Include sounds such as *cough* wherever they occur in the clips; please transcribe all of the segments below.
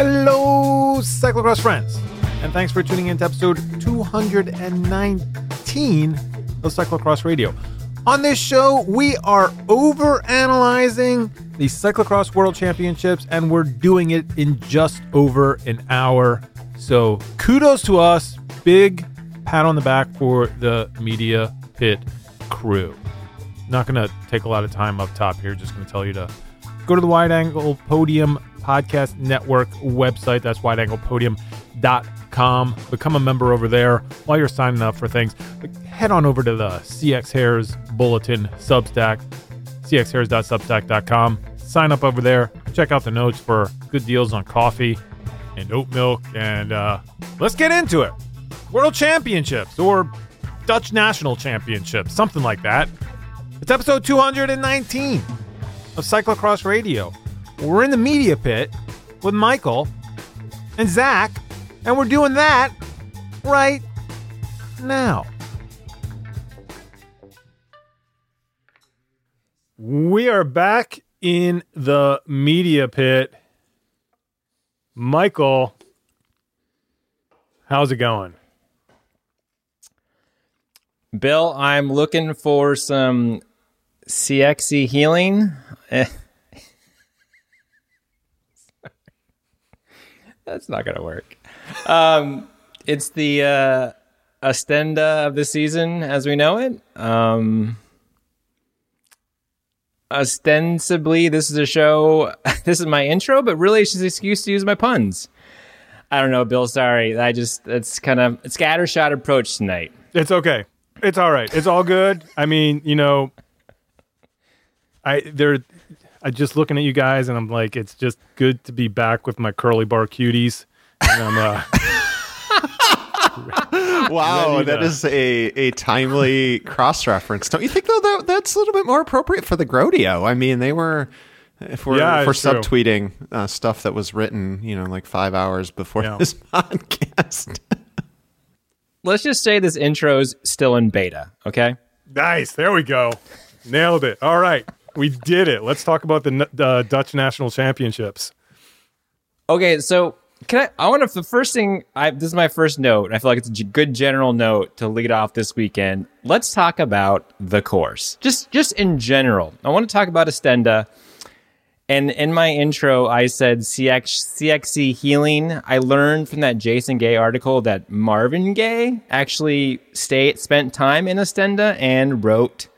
Hello, cyclocross friends, and thanks for tuning in to episode 219 of Cyclocross Radio. On this show, we are over analyzing the Cyclocross World Championships, and we're doing it in just over an hour. So, kudos to us. Big pat on the back for the Media Pit crew. Not going to take a lot of time up top here, just going to tell you to go to the Wide Angle Podium Podcast Network website. That's wideanglepodium.com. Become a member over there while you're signing up for things. Head on over to the CX Hairs Bulletin Substack, cxhairs.substack.com. Sign up over there. Check out the notes for good deals on coffee and oat milk. And uh, let's get into it. World Championships or Dutch National Championships, something like that. It's episode 219 of Cyclocross Radio. We're in the media pit with Michael and Zach, and we're doing that right now. We are back in the media pit. Michael, how's it going? Bill, I'm looking for some CXC healing. *laughs* That's not gonna work. Um, it's the uh, Ostenda of the season as we know it. Um, ostensibly, this is a show. *laughs* this is my intro, but really, it's just an excuse to use my puns. I don't know, Bill. Sorry, I just it's kind of a scattershot approach tonight. It's okay. It's all right. It's all good. I mean, you know, I there I just looking at you guys, and I'm like, it's just good to be back with my curly bar cuties. And I'm, uh, *laughs* wow, that is a, a timely cross reference. Don't you think though that that's a little bit more appropriate for the Grodio? I mean, they were if we're Yeah, if we're subtweeting uh, stuff that was written, you know, like five hours before Yeah. this *laughs* podcast. Let's just say this intro is still in beta. Okay. nice. There we go. Nailed it. All right, we did it. Let's talk about the uh, Dutch National Championships. Okay, so can I? I want to. The first thing, I this is my first note. I feel like it's a good general note to lead off this weekend. Let's talk about the course, just just in general. I want to talk about Estenda. And in my intro, I said CX, CXC healing. I learned from that Jason Gay article that Marvin Gaye actually stayed spent time in Estenda and wrote.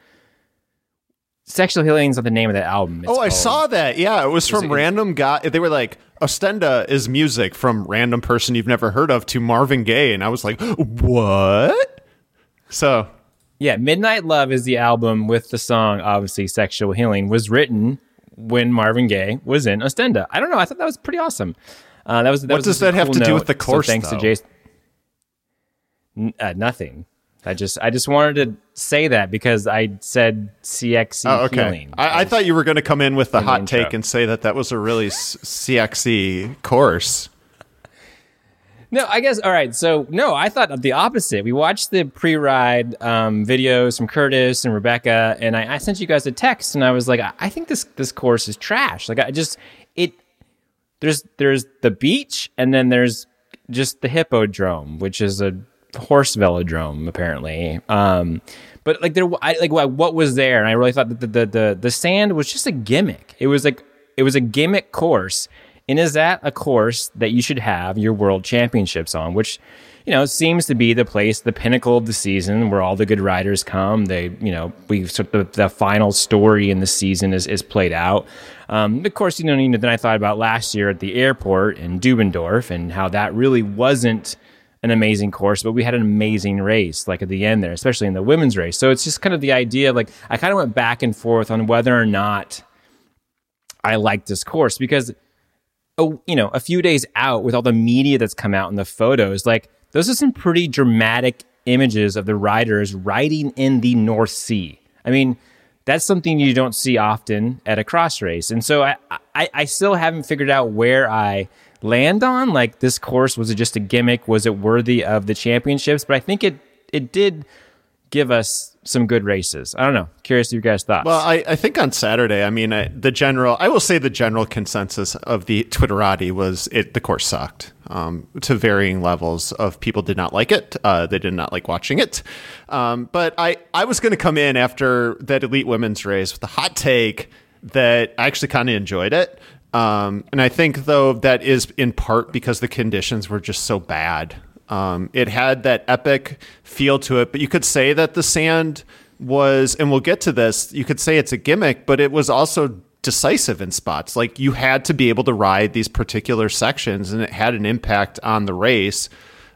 Sexual Healing is not the name of that album. It's oh, I saw that. Yeah, it was from it- random guy. They were like, Ostenda is music from random person you've never heard of to Marvin Gaye, and I was like, what? So Yeah, Midnight Love is the album with the song, obviously, Sexual Healing, was written when Marvin Gaye was in Ostenda. I don't know. I thought that was pretty awesome. Uh, that was, that What was does that have cool to do note. with the course, So thanks though? to Jason. Uh, nothing. I just I just wanted to say that because I said CXC Oh, okay. healing. I, I thought you were going to come in with the in hot intro. take and say that that was a really s- CXC course. No, I guess all right. So no, I thought the opposite. We watched the pre-ride um, videos from Curtis and Rebecca, and I, I sent you guys a text, and I was like, I, I think this this course is trash. Like I just it there's there's the beach, and then there's just the hippodrome, which is a horse velodrome apparently. Um, but like there, I, like what was there, and I really thought that the, the the the sand was just a gimmick. It was like it was a gimmick course. And is that a course that you should have your world championships on, which, you know, seems to be the place, the pinnacle of the season where all the good riders come. They, you know, we sort of the final story in the season is, is played out. Um, of course, you know, then I thought about last year at the airport in Dubendorf and how that really wasn't an amazing course, but we had an amazing race, like at the end there, especially in the women's race. So it's just kind of the idea like, I kind of went back and forth on whether or not I like this course because a, you know, a few days out with all the media that's come out and the photos, like those are some pretty dramatic images of the riders riding in the North Sea. I mean, that's something you don't see often at a cross race. And so I, I, I still haven't figured out where I land on. Like this course, was it just a gimmick? Was it worthy of the championships? But I think it, it did give us some good races. I don't know. Curious your guys' thoughts. Well, I, I think on Saturday, I mean, I, the general, I will say the general consensus of the Twitterati was it the course sucked um, to varying levels of people did not like it. Uh, they did not like watching it. Um, but I, I was going to come in after that elite women's race with a hot take that I actually kind of enjoyed it. Um, and I think, though, that is in part because the conditions were just so bad. Um, it had that epic feel to it, but you could say that the sand was, and we'll get to this, you could say it's a gimmick, but it was also decisive in spots. Like you had to be able to ride these particular sections, and it had an impact on the race.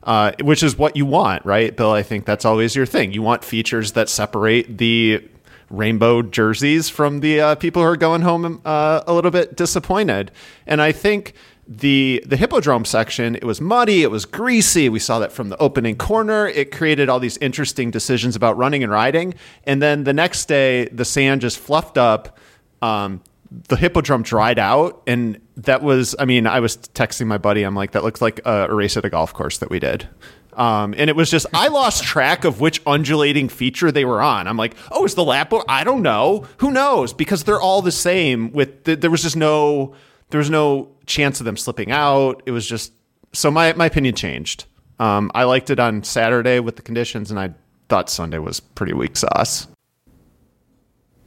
Uh, which is what you want, right, Bill? I think that's always your thing. You want features that separate the rainbow jerseys from the uh, people who are going home uh, a little bit disappointed. And I think the the hippodrome section it was muddy it was greasy. We saw that from the opening corner. It created all these interesting decisions about running and riding. And then the next day the sand just fluffed up. Um, the hippodrome dried out. And that was i mean i was texting my buddy. I'm like that looks like a, race at a golf course that we did um, and it was just I lost track of which undulating feature they were on. I'm like, oh, is the lap? I don't know. Who knows? Because they're all the same. With the, there was just no there was no chance of them slipping out. It was just so my my opinion changed. Um, I liked it on Saturday with the conditions, and I thought Sunday was pretty weak sauce.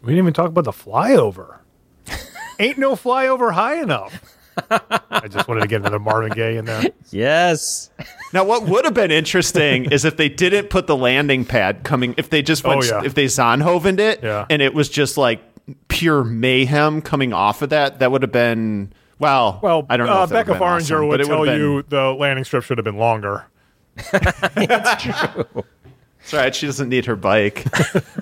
We didn't even talk about the flyover. *laughs* Ain't no flyover high enough. I just wanted to get another Marvin Gaye in there. Yes. Now, what would have been interesting is if they didn't put the landing pad coming, if they just went, oh, yeah. if they Zonhovened it, yeah. and it was just like pure mayhem coming off of that, that would have been well. Well, I don't know. Uh, Becca Fahringer awesome, would tell been... you the landing strip should have been longer. *laughs* That's true. That's right. She doesn't need her bike.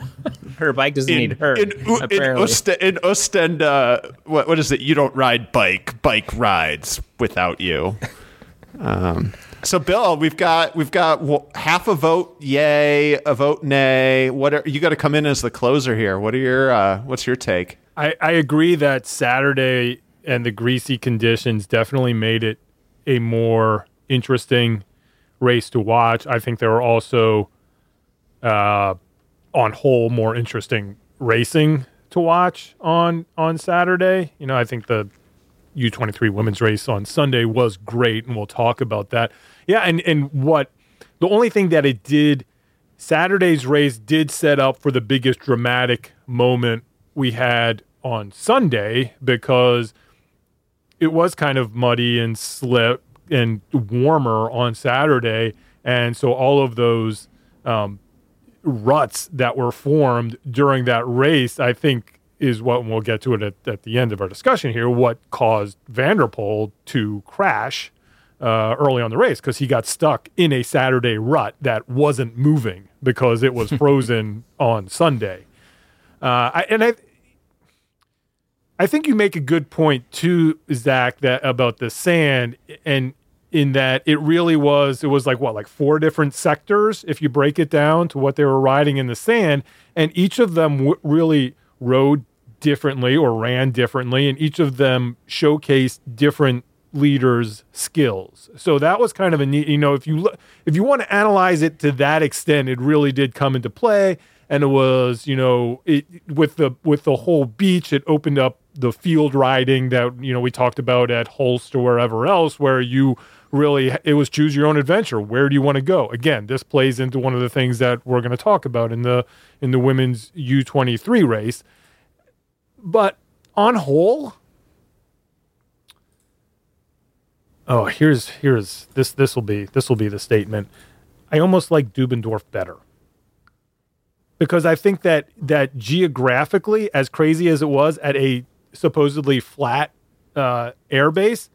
*laughs* her bike doesn't in, need her. In, in, Ost- in Ostend, uh, what, what is it? You don't ride bike. Bike rides without you. Um, so, Bill, we've got we've got half a vote yay, a vote nay. What are, you got to come in as the closer here? What are your uh, what's your take? I, I agree that Saturday and the greasy conditions definitely made it a more interesting race to watch. I think there were also, uh, on whole, more interesting racing to watch on on Saturday. You know, I think the U23 women's race on Sunday was great, and we'll talk about that. Yeah, and and what the only thing that it did Saturday's race did set up for the biggest dramatic moment we had on Sunday because it was kind of muddy and slip and warmer on Saturday, and so all of those um, ruts that were formed during that race, I think, is what and we'll get to it at, at the end of our discussion here. What caused Van der Poel to crash uh, early on the race because he got stuck in a Saturday rut that wasn't moving because it was *laughs* frozen on Sunday. Uh, I, and I, I think you make a good point too, Zach, that about the sand and in that it really was it was like what like four different sectors if you break it down to what they were riding in the sand. And each of them w- really rode differently or ran differently and each of them showcased different leaders skills. So that was kind of a neat you know if you if you want to analyze it to that extent it really did come into play. And it was you know it with the with the whole beach it opened up the field riding that you know we talked about at Hulst or wherever else, where you really it was choose your own adventure. Where do you want to go? Again, this plays into one of the things that we're going to talk about in the in the women's U twenty three race. But on whole, oh here's here's this this will be this will be the statement. I almost like Dubendorf better because I think that that geographically, as crazy as it was at a supposedly flat uh, airbase,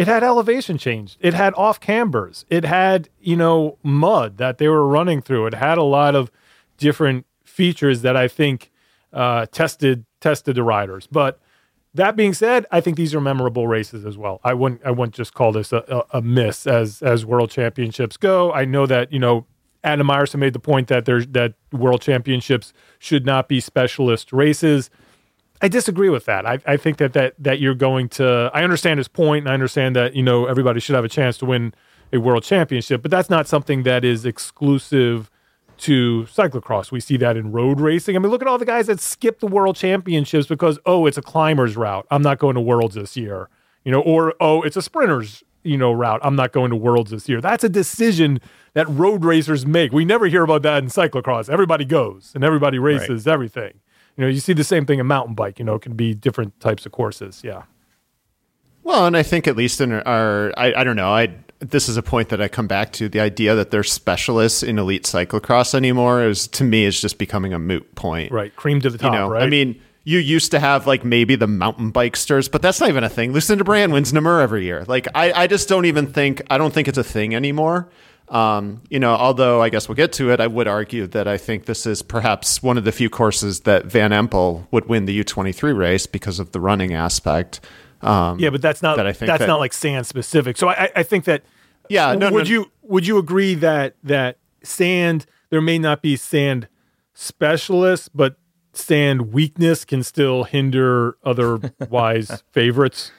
it had elevation change. It had off cambers. It had, you know, mud that they were running through. It had a lot of different features that I think uh, tested tested the riders. But that being said, I think these are memorable races as well. I wouldn't I wouldn't just call this a, a, a miss as as world championships go. I know that you know Adam Myerson made the point that there's that world championships should not be specialist races. I disagree with that. I, I think that, that that you're going to. I understand his point, and I understand that you know everybody should have a chance to win a world championship, but that's not something that is exclusive to cyclocross. We see that in road racing. I mean, look at all the guys that skip the world championships because, oh, it's a climber's route. I'm not going to worlds this year. You know, or, oh, it's a sprinter's, you know, route. I'm not going to worlds this year. That's a decision that road racers make. We never hear about that in cyclocross. Everybody goes and everybody races right. everything. You know, you see the same thing in mountain bike. You know, it can be different types of courses. Yeah. Well, and I think at least in our, I, I don't know, I this is a point that I come back to. The idea that they're specialists in elite cyclocross anymore is to me is just becoming a moot point. Right, cream to the top. You know, right. I mean, you used to have like maybe the mountain bikesters, but that's not even a thing. Lucinda Brand wins Namur every year. Like I, I just don't even think I don't think it's a thing anymore. Um, you know, although I guess we'll get to it, I would argue that I think this is perhaps one of the few courses that Van Empel would win the U23 race because of the running aspect. Um, yeah, but that's not that I think that's that, not like sand specific. So I, I think that yeah. No, would no, you would you agree that that sand there may not be sand specialists, but sand weakness can still hinder otherwise *laughs* favorites?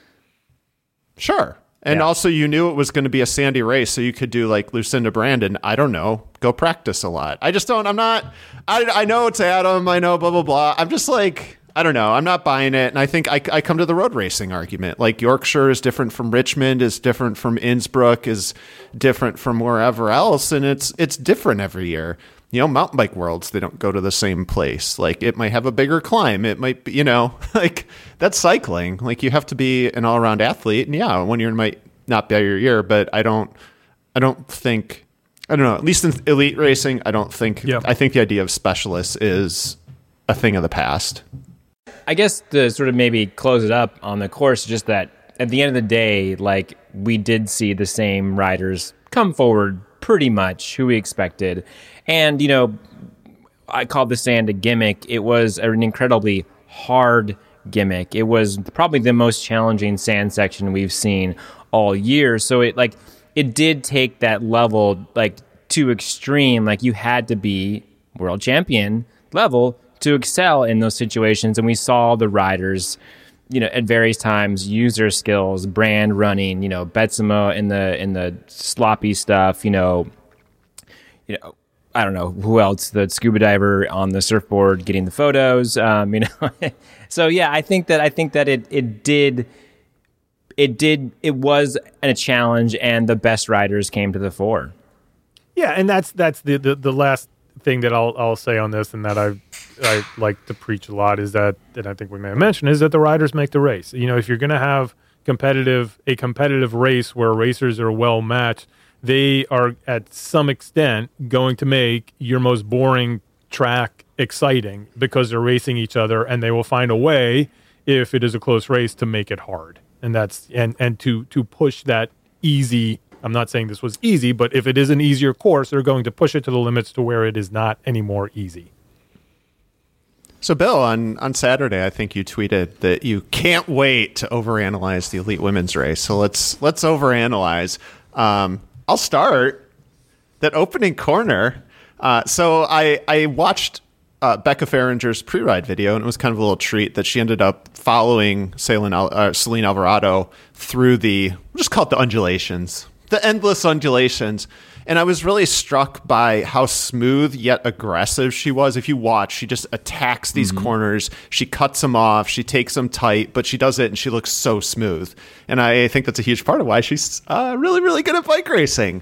Sure. And yeah. also, you knew it was going to be a sandy race, so you could do like Lucinda Brandon. I don't know, go practice a lot. I just don't. I'm not. I I know it's Adam. I know blah blah blah. I'm just like I don't know. I'm not buying it. And I think I, I come to the road racing argument. Like Yorkshire is different from Richmond, is different from Innsbruck, is different from wherever else, and it's it's different every year. You know, mountain bike worlds, they don't go to the same place. Like it might have a bigger climb. It might be, you know, *laughs* like that's cycling. Like you have to be an all around athlete. And yeah, one year might not be your year, but I don't I don't think I don't know, at least in elite racing, I don't think yeah. I think the idea of specialists is a thing of the past. I guess to sort of maybe close it up on the course, just that at the end of the day, like we did see the same riders come forward pretty much who we expected. And, you know, I called the sand a gimmick. It was an incredibly hard gimmick. It was probably the most challenging sand section we've seen all year. So it like it did take that level like to extreme. Like you had to be world champion level to excel in those situations. And we saw the riders, you know, at various times use their skills, brand running, you know, Betsema in the in the sloppy stuff, you know, you know. I don't know who else. The scuba diver on the surfboard getting the photos. Um, you know, *laughs* so yeah, I think that I think that it it did it did it was a challenge, and the best riders came to the fore. Yeah, and that's that's the the, the last thing that I'll I'll say on this, and that I I like to preach a lot is that, and I think we may have mentioned, is that the riders make the race. You know, if you're going to have competitive a competitive race where racers are well matched, they are at some extent going to make your most boring track exciting because they're racing each other, and they will find a way if it is a close race to make it hard, and that's and and to to push that easy I'm not saying this was easy, but if it is an easier course, they're going to push it to the limits to where it is not anymore easy. So, Bill, on, on Saturday, I think you tweeted that you can't wait to overanalyze the elite women's race. So let's let's overanalyze. Um, I'll start that opening corner. Uh, so I I watched uh, Becca Fahringer's pre-ride video, and it was kind of a little treat that she ended up following Ceylin, uh, Ceylin Alvarado through the we'll just call it the undulations the endless undulations. And I was really struck by how smooth yet aggressive she was. If you watch, she just attacks these mm-hmm. corners. She cuts them off. She takes them tight, but she does it and she looks so smooth. And I think that's a huge part of why she's uh, really, really good at bike racing.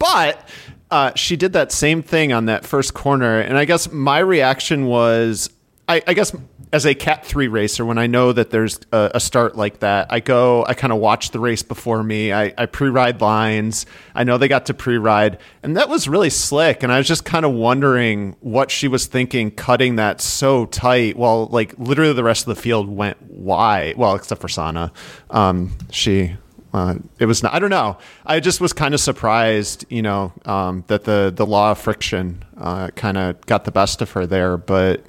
But uh, she did that same thing on that first corner. And I guess my reaction was I, I guess as a Cat 3 racer, when I know that there's a, a start like that, I go, I kind of watch the race before me. I, I pre ride lines. I know they got to pre ride. And that was really slick. And I was just kind of wondering what she was thinking cutting that so tight while, like, literally the rest of the field went wide. Well, except for Sana. Um, she. Uh, it was not. I don't know. I just was kind of surprised, you know, um, that the the law of friction uh, kind of got the best of her there. But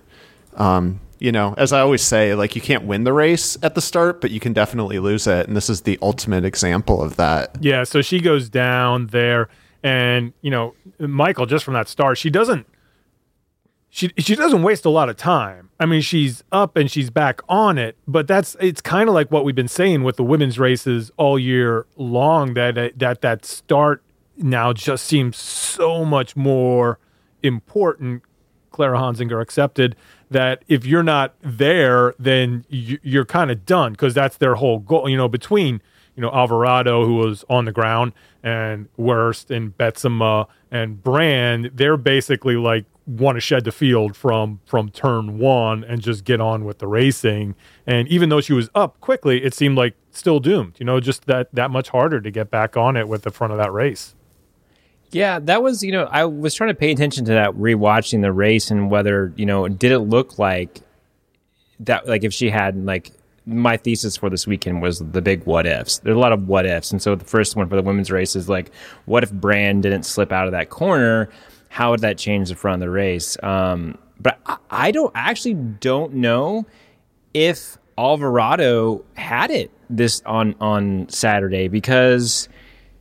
um, you know, as I always say, like you can't win the race at the start, but you can definitely lose it. And this is the ultimate example of that. Yeah. So she goes down there, and you know, Michael, just from that start, she doesn't. She, she doesn't waste a lot of time. I mean, she's up and she's back on it, but that's it's kind of like what we've been saying with the women's races all year long. That that that start now just seems so much more important. Clara Honsinger accepted that if you're not there, then you, you're kind of done because that's their whole goal. You know, between you know Alvarado, who was on the ground, and Worst and Betsema and Brand, they're basically like want to shed the field from from turn one and just get on with the racing. And even though she was up quickly, it seemed like still doomed. You know, just that that much harder to get back on it with the front of that race. Yeah, that was, you know, I was trying to pay attention to that rewatching the race and whether, you know, did it look like that, like if she had, like, my thesis for this weekend was the big what ifs. There's a lot of what ifs. And so the first one for the women's race is like, what if Brand didn't slip out of that corner? How would that change the front of the race? Um, but I, don't I actually don't know if Alvarado had it this on on Saturday because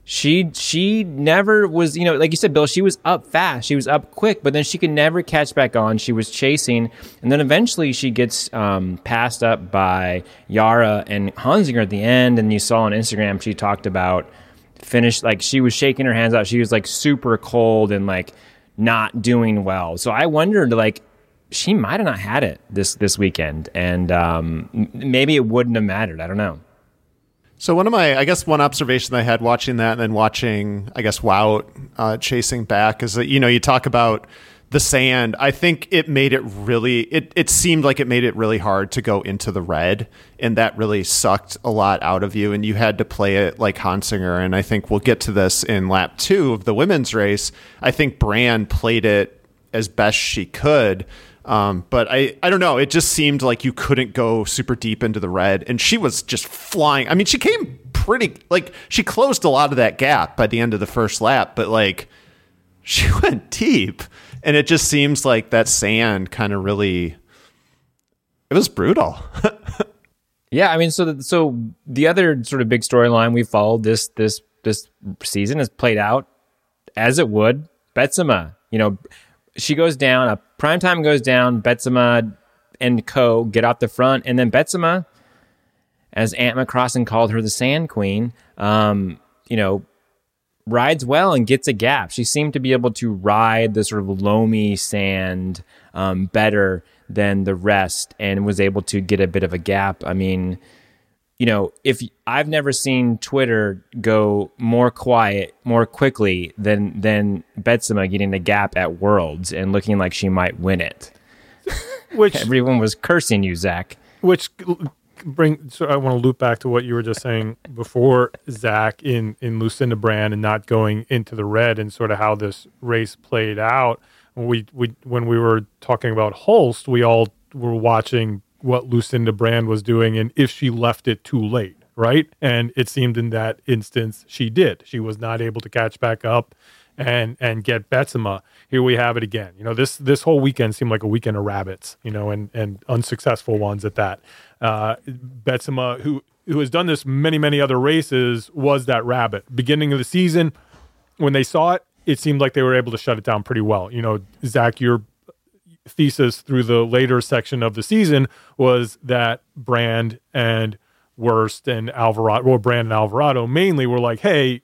she she never was you know like you said bill she was up fast. She was up quick but then she could never catch back on. She was chasing. And then eventually she gets um, passed up by yara and honsinger at the end. And you saw on instagram she talked about finished like she was shaking her hands out. She was like super cold and like not doing well. So i wondered like she might have not had it this this weekend. And um, maybe it wouldn't have mattered. I don't know so one of my, I guess, one observation I had watching that and then watching, I guess, Wout uh, chasing back is that you know you talk about the sand. I think it made it really. It it seemed like it made it really hard to go into the red, and that really sucked a lot out of you. And you had to play it like Honsinger. And I think we'll get to this in lap two of the women's race. I think Brand played it as best she could. Um, but I, I don't know. It just seemed like you couldn't go super deep into the red, and she was just flying. I mean, she came pretty like she closed a lot of that gap by the end of the first lap, but like *laughs* she went deep, and it just seems like that sand kind of really. It was brutal. *laughs* yeah, I mean, so the, so the other sort of big storyline we followed this this this season has played out as it would. Betsema. you know, she goes down. A prime time goes down. Betsema and Co. get out the front, and then Betsema, as Ant McCrossan called her, the Sand Queen, um, you know, rides well and gets a gap. She seemed to be able to ride the sort of loamy sand um, better than the rest, and was able to get a bit of a gap. I mean you know, if I've never seen Twitter go more quiet more quickly than than Betsema getting a gap at Worlds and looking like she might win it. *laughs* Which everyone was cursing you, Zach. Which bring so I want to loop back to what you were just saying before Zach in in Lucinda Brand and not going into the red and sort of how this race played out. We we when we were talking about Hulst, we all were watching what Lucinda Brand was doing and if she left it too late, right? And it seemed in that instance she did. She was not able to catch back up and and get Betsema. Here we have it again. You know, this this whole weekend seemed like a weekend of rabbits, you know, and and unsuccessful ones at that. Uh Betsema who who has done this many, many other races, was that rabbit. Beginning of the season, when they saw it, it seemed like they were able to shut it down pretty well. You know, Zach, you're thesis through the later section of the season was that Brand and Worst and Alvarado, well, Brand and Alvarado mainly were like, hey,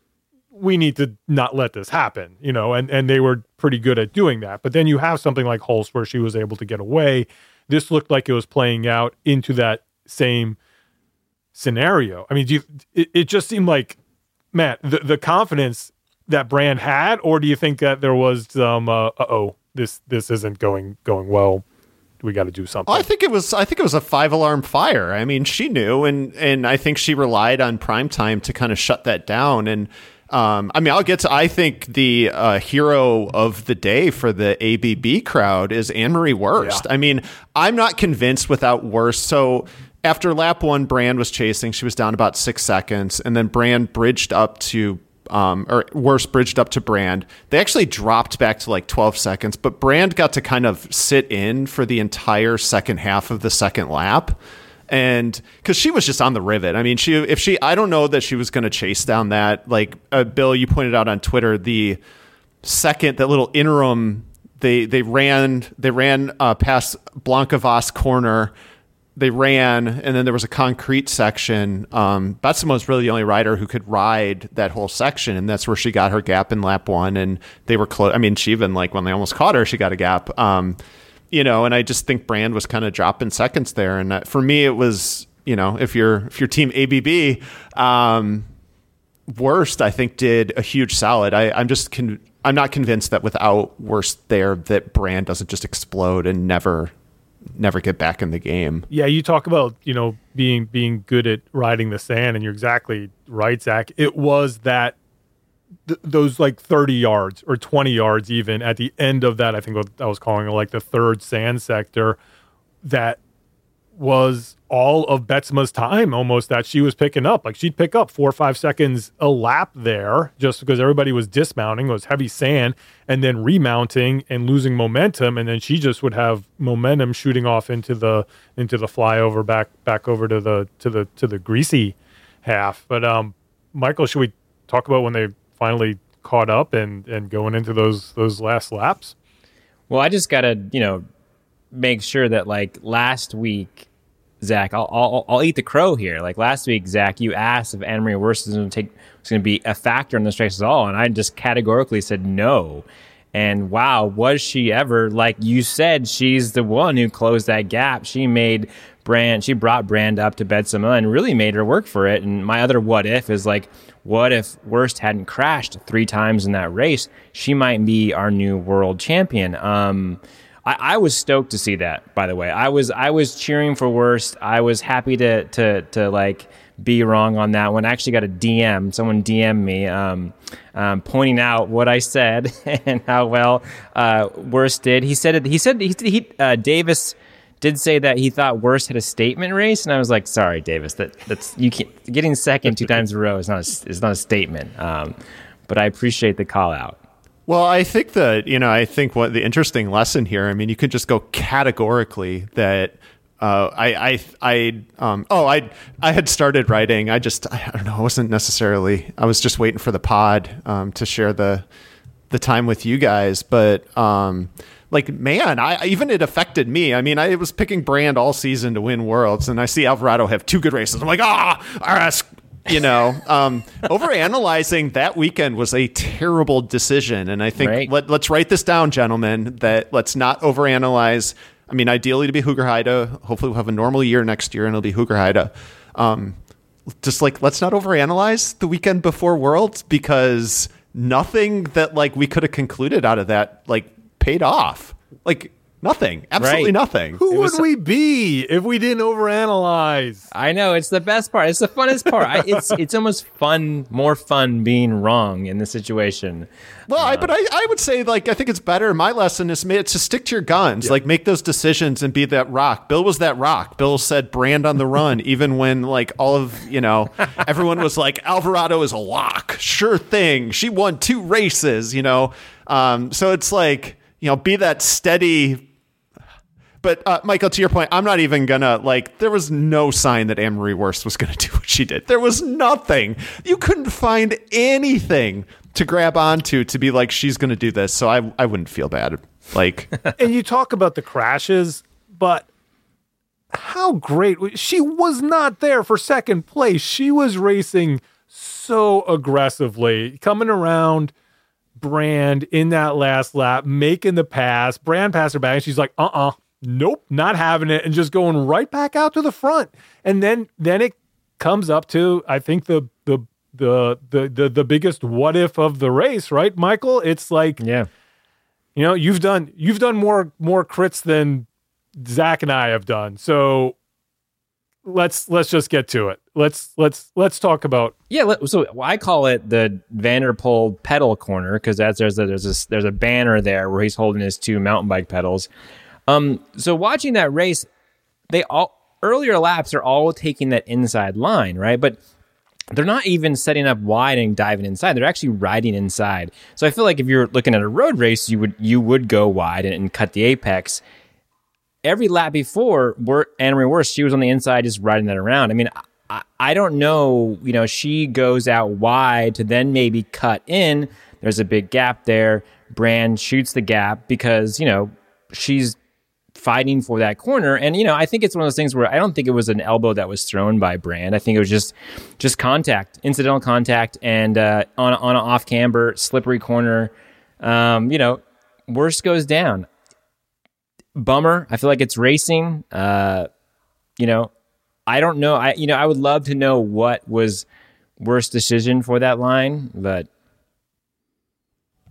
we need to not let this happen, you know, and, and they were pretty good at doing that. But then you have something like Hulst where she was able to get away. This looked like it was playing out into that same scenario. I mean, do you, it, it just seemed like, Matt, the, the confidence that Brand had, or do you think that there was some, uh oh, this this isn't going going well. We got to do something. I think it was. I think it was a five alarm fire. I mean, she knew, and and I think she relied on prime time to kind of shut that down. And um, I mean, I'll get to. I think the uh, hero of the day for the ABB crowd is Anne Marie Worst. Yeah. I mean, I'm not convinced without Worst. So after lap one, Brand was chasing. She was down about six seconds, and then Brand bridged up to um, or Worst, bridged up to Brand. They actually dropped back to like 12 seconds, but Brand got to kind of sit in for the entire second half of the second lap. And because she was just on the rivet. I mean, she, if she, I don't know that she was going to chase down that. Like, uh, Bill, you pointed out on Twitter, the second, that little interim, they, they ran, they ran uh, past Blanka Vas corner they ran, and then there was a concrete section. Um, Betsema was really the only rider who could ride that whole section, and that's where she got her gap in lap one. And they were close. I mean, she even like when they almost caught her, she got a gap. Um, you know, and I just think Brand was kind of dropping seconds there. And that, for me, it was you know if you're if your team ABB, um, worst I think did a huge solid. I, I'm just con- I'm not convinced that without worst there that Brand doesn't just explode and never never get back in the game. Yeah, you talk about you know being being good at riding the sand, and you're exactly right, Zach. It was that th- those like 30 yards or 20 yards even at the end of that. I think what I was calling it like the third sand sector that was all of Betsema's time almost that she was picking up. Like she'd pick up four or five seconds a lap there just because everybody was dismounting, it was heavy sand, and then remounting and losing momentum. And then she just would have momentum shooting off into the into the flyover back back over to the to the to the greasy half. But um Michael, should we talk about when they finally caught up and and going into those those last laps? Well, I just gotta, you know, make sure that like last week Zach, I'll, I'll, I'll eat the crow here. Like last week, Zach, you asked if Anna Maria Worst was going to take was going to be a factor in this race at all, and I just categorically said no. And wow, was she ever? Like you said, she's the one who closed that gap. She made Brand, she brought Brand up to Betsema and really made her work for it. And my other what if is like, what if Worst hadn't crashed three times in that race? She might be our new world champion. Um, I, I, was stoked to see that. By the way, I was I was cheering for worst. I was happy to to to like be wrong on that one. I actually got a DM. Someone DM me um, um, pointing out what I said *laughs* and how well uh, worst did. He said it, he said he, he uh, Davis did say that he thought worst had a statement race, and I was like, sorry, Davis, that that's you can't getting second two times in a row is not a, is not a statement. Um, but I appreciate the call out. Well, I think that, you know, I think what the interesting lesson here, I mean, you could just go categorically that uh, I, I, I, um, oh, I, I had started writing. I just, I don't know, I wasn't necessarily, I was just waiting for the pod, um, to share the, the time with you guys. But, um, like, man, I, even it affected me. I mean, I was picking Brand all season to win worlds and I see Alvarado have two good races. I'm like, ah, RS you know, um, overanalyzing that weekend was a terrible decision. And I think right. let, us write this down, gentlemen, that let's not overanalyze. I mean, ideally to be Hoogerheide. Hopefully we'll have a normal year next year and it'll be Hoogerheide. Um, just like, let's not overanalyze the weekend before Worlds because nothing that like we could have concluded out of that like paid off. Like Nothing. Absolutely right. nothing. Who would we be if we didn't overanalyze? I know it's the best part. It's the funnest part. I, it's *laughs* it's almost fun, more fun being wrong in the situation. Well, uh, I, but I, I would say like I think it's better. My lesson is made to stick to your guns. Yeah. Like make those decisions and be that rock. Bill was that rock. Bill said brand on the run, *laughs* even when like all of you know everyone was like Alvarado is a lock, sure thing. She won two races, you know. Um, so it's like you know be that steady but uh, Michael, to your point, I'm not even gonna like. There was no sign that Anne Marie Worst was gonna *laughs* do what she did. There was nothing. You couldn't find anything to grab onto to be like she's gonna do this. So I I wouldn't feel bad. Like, *laughs* and you talk about the crashes, but how great she was not there for second place. She was racing so aggressively, coming around Brand in that last lap, making the pass. Brand passed her back, and she's like, "Uh, uh-uh, uh nope, not having it, and just going right back out to the front. And then then it comes up to I think the the the the the, the biggest what if of the race, right, Michael? It's like yeah, you know, you've done you've done more more crits than Zach and I have done. So let's let's just get to it. Let's let's let's talk about yeah. So I call it the Van der Poel pedal corner because that's there's a, there's a there's a banner there where he's holding his two mountain bike pedals, um, so watching that race, they all earlier laps are all taking that inside line, right? But they're not even setting up wide and diving inside. They're actually riding inside. So I feel like if you're looking at a road race, you would you would go wide and, and cut the apex. Every lap before, Anna Maria Worst, she was on the inside just riding that around. I mean, I, I don't know. You know, she goes out wide to then maybe cut in. There's a big gap there. Brand shoots the gap because you know she's fighting for that corner. And you know, I think it's one of those things where I don't think it was an elbow that was thrown by Brand. I think it was just just contact, incidental contact, and uh, on on an off camber, slippery corner. Um, you know, worst goes down. Bummer. I feel like it's racing. Uh, you know, I don't know. I you know, I would love to know what was worst decision for that line, but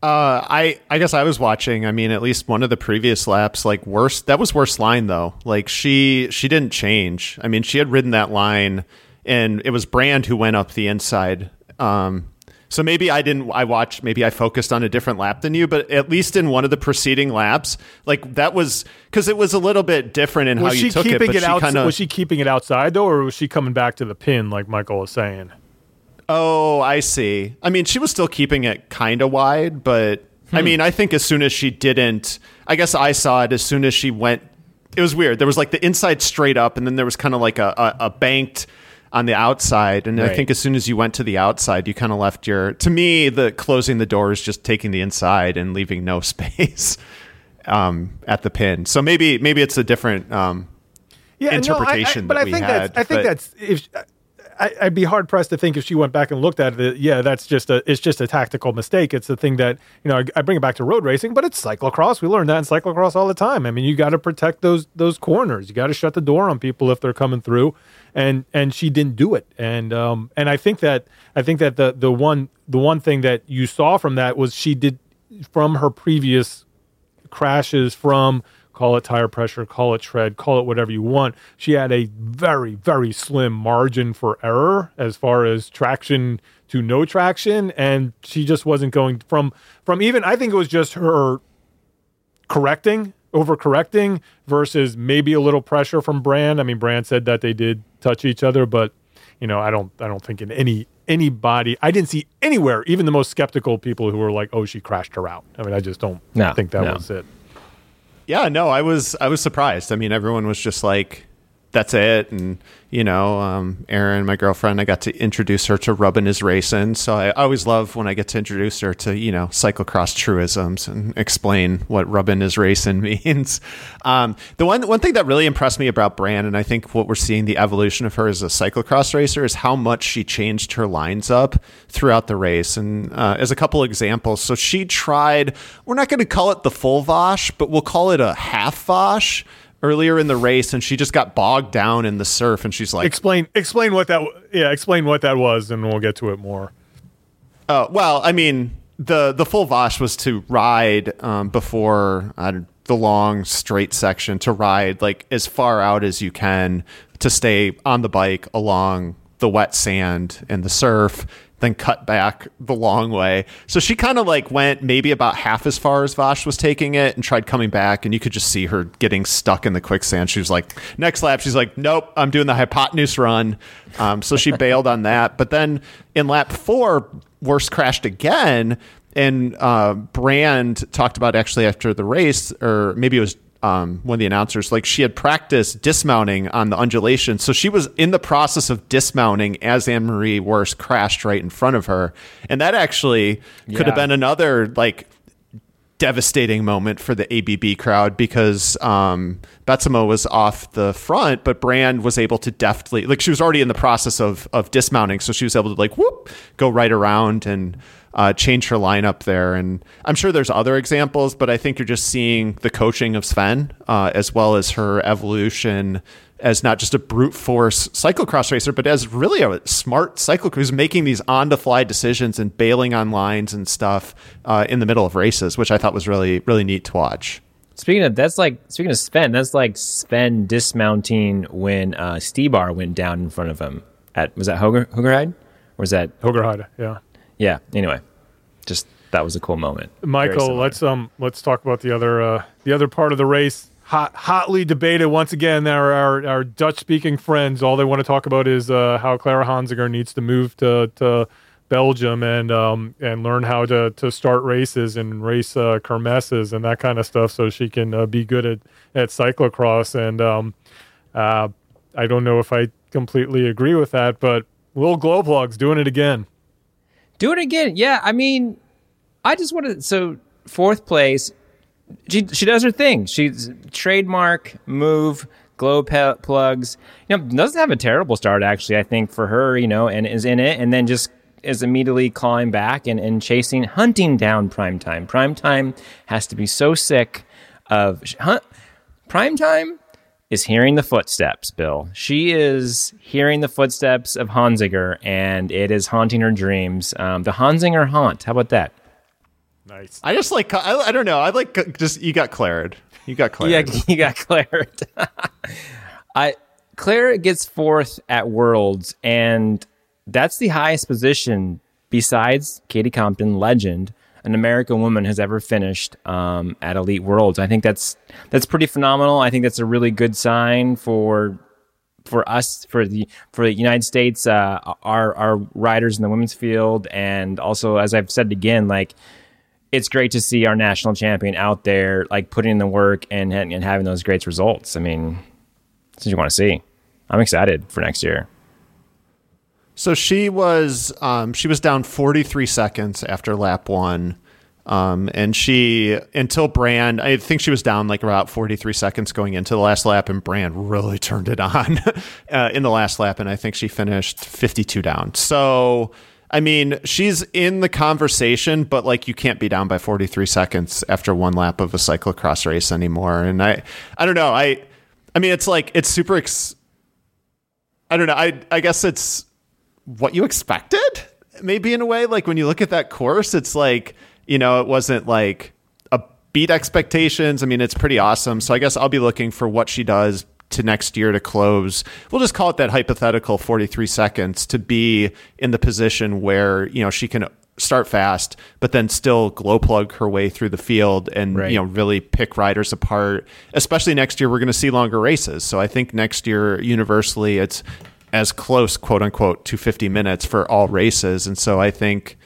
uh, I I guess I was watching. I mean, at least one of the previous laps, like worst. That was worst line though. Like she she didn't change. I mean, she had ridden that line, and it was Brand who went up the inside. Um, so maybe I didn't. I watched. Maybe I focused on a different lap than you. But at least in one of the preceding laps, like that was because it was a little bit different in was how she you took it. it, But she outside? kind of Was she keeping it outside though, or was she coming back to the pin like Michael was saying? Oh, I see. I mean, she was still keeping it kind of wide, but I mean, I think as soon as she didn't, I guess I saw it as soon as she went. It was weird. There was like the inside straight up, and then there was kind of like a, a, a banked on the outside. And I think as soon as you went to the outside, you kind of left your. To me, the closing the door is just taking the inside and leaving no *laughs* space um, at the pin. So maybe maybe it's a different. Um, yeah, interpretation No, I, I, but that I we think had, that's. I think that's if. I, I'd be hard pressed to think if she went back and looked at it. Yeah, that's just a. It's just a tactical mistake. It's the thing that you know. I, I bring it back to road racing, but it's cyclocross. We learn that in cyclocross all the time. I mean, you got to protect those those corners. You got to shut the door on people if they're coming through, and and she didn't do it. And um and I think that I think that the the one the one thing that you saw from that was she did from her previous crashes from call it tire pressure, call it tread, call it whatever you want. She had a very, very slim margin for error as far as traction to no traction. And she just wasn't going from from even I think it was just her correcting, overcorrecting versus maybe a little pressure from Brand. I mean, Brand said that they did touch each other, but you know, I don't I don't think in any anybody I didn't see anywhere, even the most skeptical people who were like, Oh, she crashed her out. I mean, I just don't No, think that no. was it. Yeah, no, I was I was surprised. I mean, everyone was just like, "That's it," and you know, um, Erin, my girlfriend, I got to introduce her to Rubbin is Racing. So I always love when I get to introduce her to you know cyclocross truisms and explain what Rubbin is Racing *laughs* means. Um, the one one thing that really impressed me about Brand, and I think what we're seeing the evolution of her as a cyclocross racer, is how much she changed her lines up throughout the race. And uh, as a couple examples, so she tried. We're not going to call it the full Vosh, but we'll call it a half Vosh earlier in the race, and she just got bogged down in the surf, and she's like, Explain explain what that w- yeah, explain what that was and we'll get to it more. Oh well, I mean the the full Vosh was to ride um, before uh, the long straight section to ride like as far out as you can to stay on the bike along the wet sand and the surf. Then cut back the long way. So she kind of like went maybe about half as far as Vosh was taking it and tried coming back. And you could just see her getting stuck in the quicksand. She was like, next lap, she's like, nope, I'm doing the hypotenuse run. Um, so she *laughs* bailed on that. But then in lap four, Worst crashed again and uh, brand talked about actually after the race or maybe it was um, one of the announcers like she had practiced dismounting on the undulation. So she was in the process of dismounting as anne-marie worst crashed right in front of her. And that actually could have been another like devastating moment for the ABB crowd because um, Betsema was off the front, but Brand was able to deftly, like she was already in the process of of dismounting, so she was able to like whoop go right around and uh, change her lineup there. And I'm sure there's other examples, but I think you're just seeing the coaching of Sven uh, as well as her evolution as not just a brute force cyclocross racer, but as really a smart cyclocross who's making these on the fly decisions and bailing on lines and stuff uh, in the middle of races, which I thought was really, really neat to watch. Speaking of that's like speaking of Sven, that's like Sven dismounting when uh, Stybar went down in front of him at was that Hoger Hogerheide or was that Hogerheide, yeah. Yeah? Anyway, just that was a cool moment. Michael, let's um let's talk about the other uh the other part of the race. Hot, hotly debated once again. Our our, our Dutch speaking friends, all they want to talk about is uh, how Clara Honsinger needs to move to to Belgium and um and learn how to to start races and race uh, kermesses and that kind of stuff, so she can uh, be good at at cyclocross. And um, uh, I don't know if I completely agree with that, but Will Glowplugs doing it again. Do it again. Yeah, I mean, I just wanted so fourth place. she she does her thing. She's trademark move glow pe- plugs. You know, doesn't have a terrible start actually. I think for her, you know, and is in it, and then just is immediately clawing back and, and chasing, hunting down primetime. Primetime has to be so sick of hunt. Primetime is hearing the footsteps, Bill. She is hearing the footsteps of Honsinger, and it is haunting her dreams. Um, the Honsinger haunt. How about that? Nice. I just like I, I don't know. I like just you got Clared. You got Clared. *laughs* Yeah, you got Claret. *laughs* I Claret gets fourth at Worlds, and that's the highest position besides Katie Compton, legend, an American woman has ever finished um, at Elite Worlds. I think that's that's pretty phenomenal. I think that's a really good sign for for us for the for the United States, uh, our our riders in the women's field, and also as I've said again, like it's great to see our national champion out there, like putting in the work and and having those great results. I mean, that's what you want to see. I'm excited for next year. So she was um, she was down 43 seconds after lap one. Um, and she until Brand, I think she was down like about 43 seconds going into the last lap, and Brand really *laughs* turned it on *laughs* uh, in the last lap, and I think she finished 52 down. So, I mean, she's in the conversation, but like you can't be down by 43 seconds after one lap of a cyclocross race anymore. And I, I don't know, I, I mean, it's like it's super. Ex- I don't know. I I guess it's what you expected maybe in a way. Like when you look at that course it's like you know it wasn't like a beat expectations. I mean it's pretty awesome. So i guess i'll be looking for what she does to next year to close. We'll just call it that hypothetical 43 seconds to be in the position where you know she can start fast but then still glow plug her way through the field and Right. you know really pick riders apart. Especially next year we're going to see longer races. So i think next year universally it's as close, quote unquote, to 50 minutes for all races. And so I think,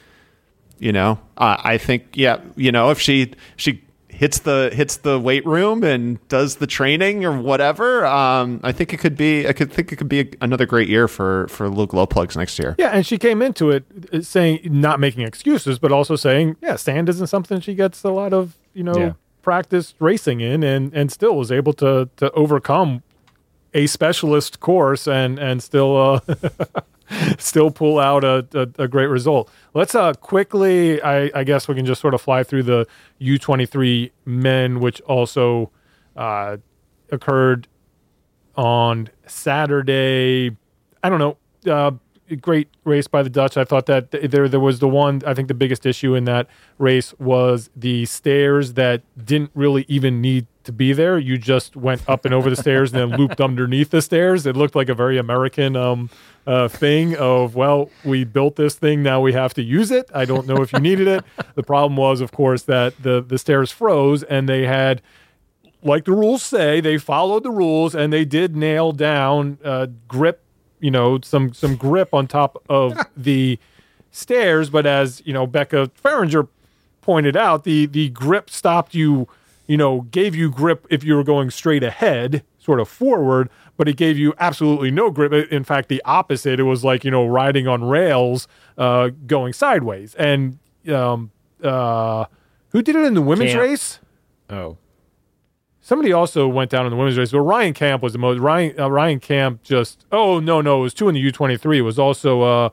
you know, uh, I think, yeah, you know, if she she hits the hits the weight room and does the training or whatever, um, I think it could be. I could think it could be another great year for for Luke Glow Plugs next year. Yeah, and she came into it uh, saying not making excuses, but also saying, yeah, sand isn't something she gets a lot of, you know, Yeah. practice racing in, and and still was able to to overcome a specialist course and and still uh, *laughs* still pull out a, a, a great result. Let's uh quickly, I, I guess we can just sort of fly through the U twenty three men, which also uh, occurred on Saturday. I don't know. Great race by the Dutch. I thought that there there was the one. I think the biggest issue in that race was the stairs that didn't really even need to be there. You just went up and over the stairs and then *laughs* looped underneath the stairs. It looked like a very American um, uh, thing of well, we built this thing, now we have to use it. I don't know if you needed it. The problem was, of course, that the the stairs froze and they had like the rules say, they followed the rules and they did nail down uh, grip, you know, some some grip on top of *laughs* the stairs. But as you know, Becca Fahringer pointed out, the the grip stopped you, you know, gave you grip if you were going straight ahead, sort of forward, but it gave you absolutely no grip. In fact, the opposite. It was like you know riding on rails, uh, going sideways. And um, uh, who did it in the women's Kamp. race? Oh, Somebody also went down in the women's race, but Ryan Kamp was the most. Ryan uh, Ryan Kamp just. Oh no, no, it was two in the U twenty three. It was also uh,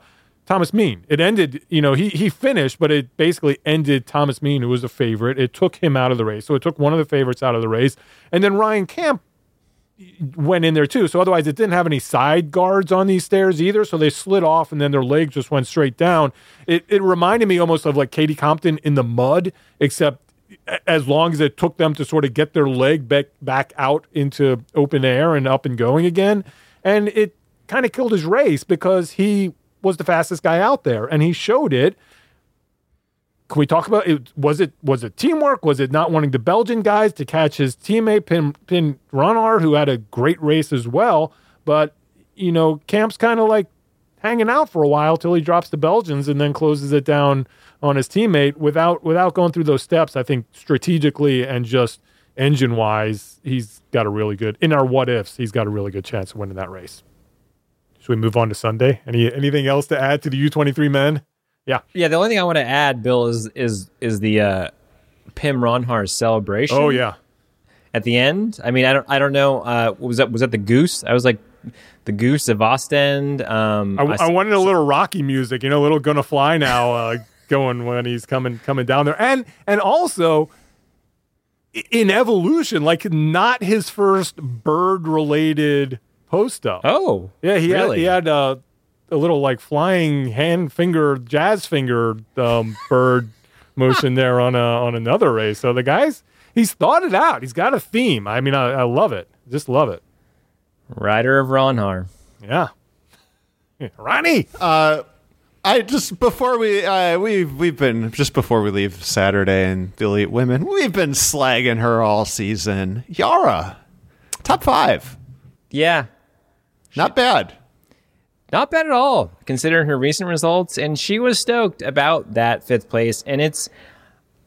Thomas Mein. It ended. You know, he he finished, but it basically ended Thomas Mein, who was a favorite. It took him out of the race, so it took one of the favorites out of the race, and then Ryan Kamp went in there too. So otherwise, it didn't have any side guards on these stairs either. So they slid off, and then their legs just went straight down. It it reminded me almost of like Katie Compton in the mud, except as long as it took them to sort of get their leg back back out into open air and up and going again, and it kind of killed his race because he was the fastest guy out there, and he showed it. Can we talk about it? Was it was it teamwork? Was it not wanting the Belgian guys to catch his teammate Pim Pim Ronhaar, who had a great race as well? But you know, Kamp's kind of like hanging out for a while till he drops the Belgians and then closes it down on his teammate without without going through those steps. I think strategically and just engine wise, he's got a really good in our what ifs. He's got a really good chance of winning that race. Should we move on to Sunday? Any anything else to add to the U twenty three men? Yeah. yeah. The only thing I want to add, Bill, is is is the uh, Pim Ronhaar's celebration. Oh yeah. at the end. I mean, I don't, I don't know. Uh, was that was that the goose? I was like, the goose of Ostend. Um, I, I- I wanted a little Rocky music, you know, a little "Gonna Fly Now" uh, *laughs* going when he's coming coming down there, and and also in evolution, like not his first bird related post up. oh, yeah, he really? had he had uh, a little like flying hand finger, jazz finger um, *laughs* bird motion there on a, on another race. So the guys, he's thought it out. He's got a theme. I mean, I, I love it. Just love it. Rider of Ronhaar. Yeah. *laughs* Ronnie. I just before we uh, we've we've been just before we leave Saturday and the elite women, we've been slagging her all season. Yara, top five, Yeah, not bad. not bad at all considering her recent results. And she was stoked about that fifth place. And it's,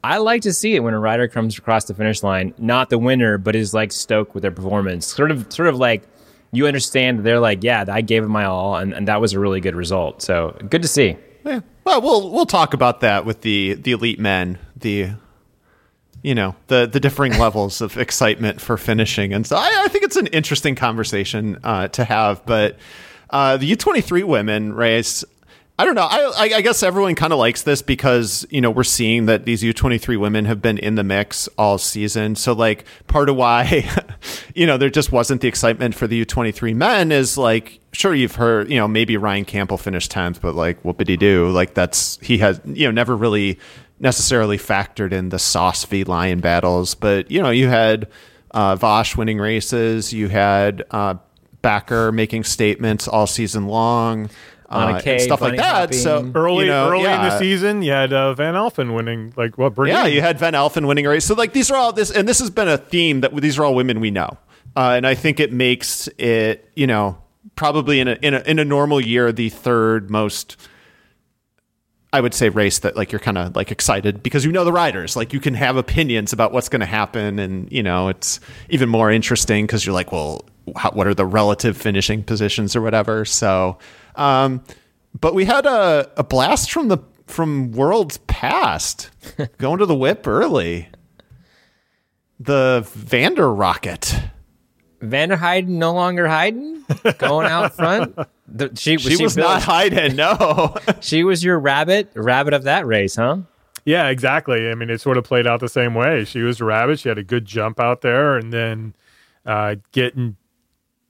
I like to see it when a rider comes across the finish line, not the winner, but is like stoked with their performance. Sort of, sort of like you understand. They're like, yeah, I gave it my all, and, and that was a really good result. So good to see. Yeah. Well, we'll we'll talk about that with the the elite men. The you know the the differing *laughs* levels of excitement for finishing, and so I, I think it's an interesting conversation uh, to have. But uh, the U twenty three women race. I don't know. I, I, guess everyone kind of likes this because you know we're seeing that these U twenty three women have been in the mix all season. So like part of why *laughs* you know there just wasn't the excitement for the U twenty three men is like sure you've heard you know maybe Ryan Campbell finished tenth, but like whoopity doo like that's he has you know never really necessarily factored in the sauce v lion battles. But you know you had uh, Vas winning races, you had uh, Bakker making statements all season long Anna uh, Kay, and stuff like bunny that. So. Early, you know, early in the season, you had uh, Van Alphen winning, like what? Bernini? Yeah, you had Van Alphen winning a race. So like these are all this, and this has been a theme that these are all women we know, uh, and I think it makes it you know probably in a in a in a normal year the third most. I would say race that like you're kind of like excited because you know the riders like you can have opinions about what's going to happen and you know it's even more interesting because you're like well how, what are the relative finishing positions or whatever so um but we had a, a blast from the from worlds past *laughs* going to the whip early the Vander rocket Van der Heijden no longer hiding, going out front. The, she, she, was Bill, not hiding no *laughs* She was your rabbit, rabbit of that race, huh? Yeah, exactly. I mean, it sort of played out the same way. She was a rabbit. She had a good jump out there, and then uh, getting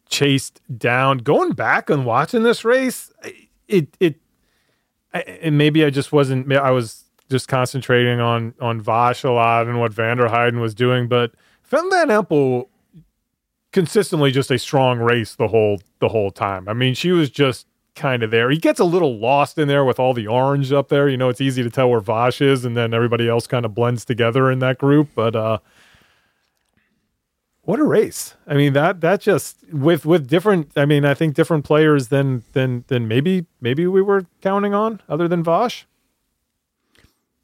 chased down. Going back and watching this race, it it and maybe I just wasn't. I was just concentrating on on Vas a lot and what Van der Heijden was doing, but Fem Van Empel consistently just a strong race the whole the whole time. I mean, she was just kind of there. He gets a little lost in there with all the orange up there. You know, it's easy to tell where Vas is, and then everybody else kind of blends together in that group. But uh what a race! I mean that that just with with different. I mean, I think different players than than than maybe maybe we were counting on, other than Vas.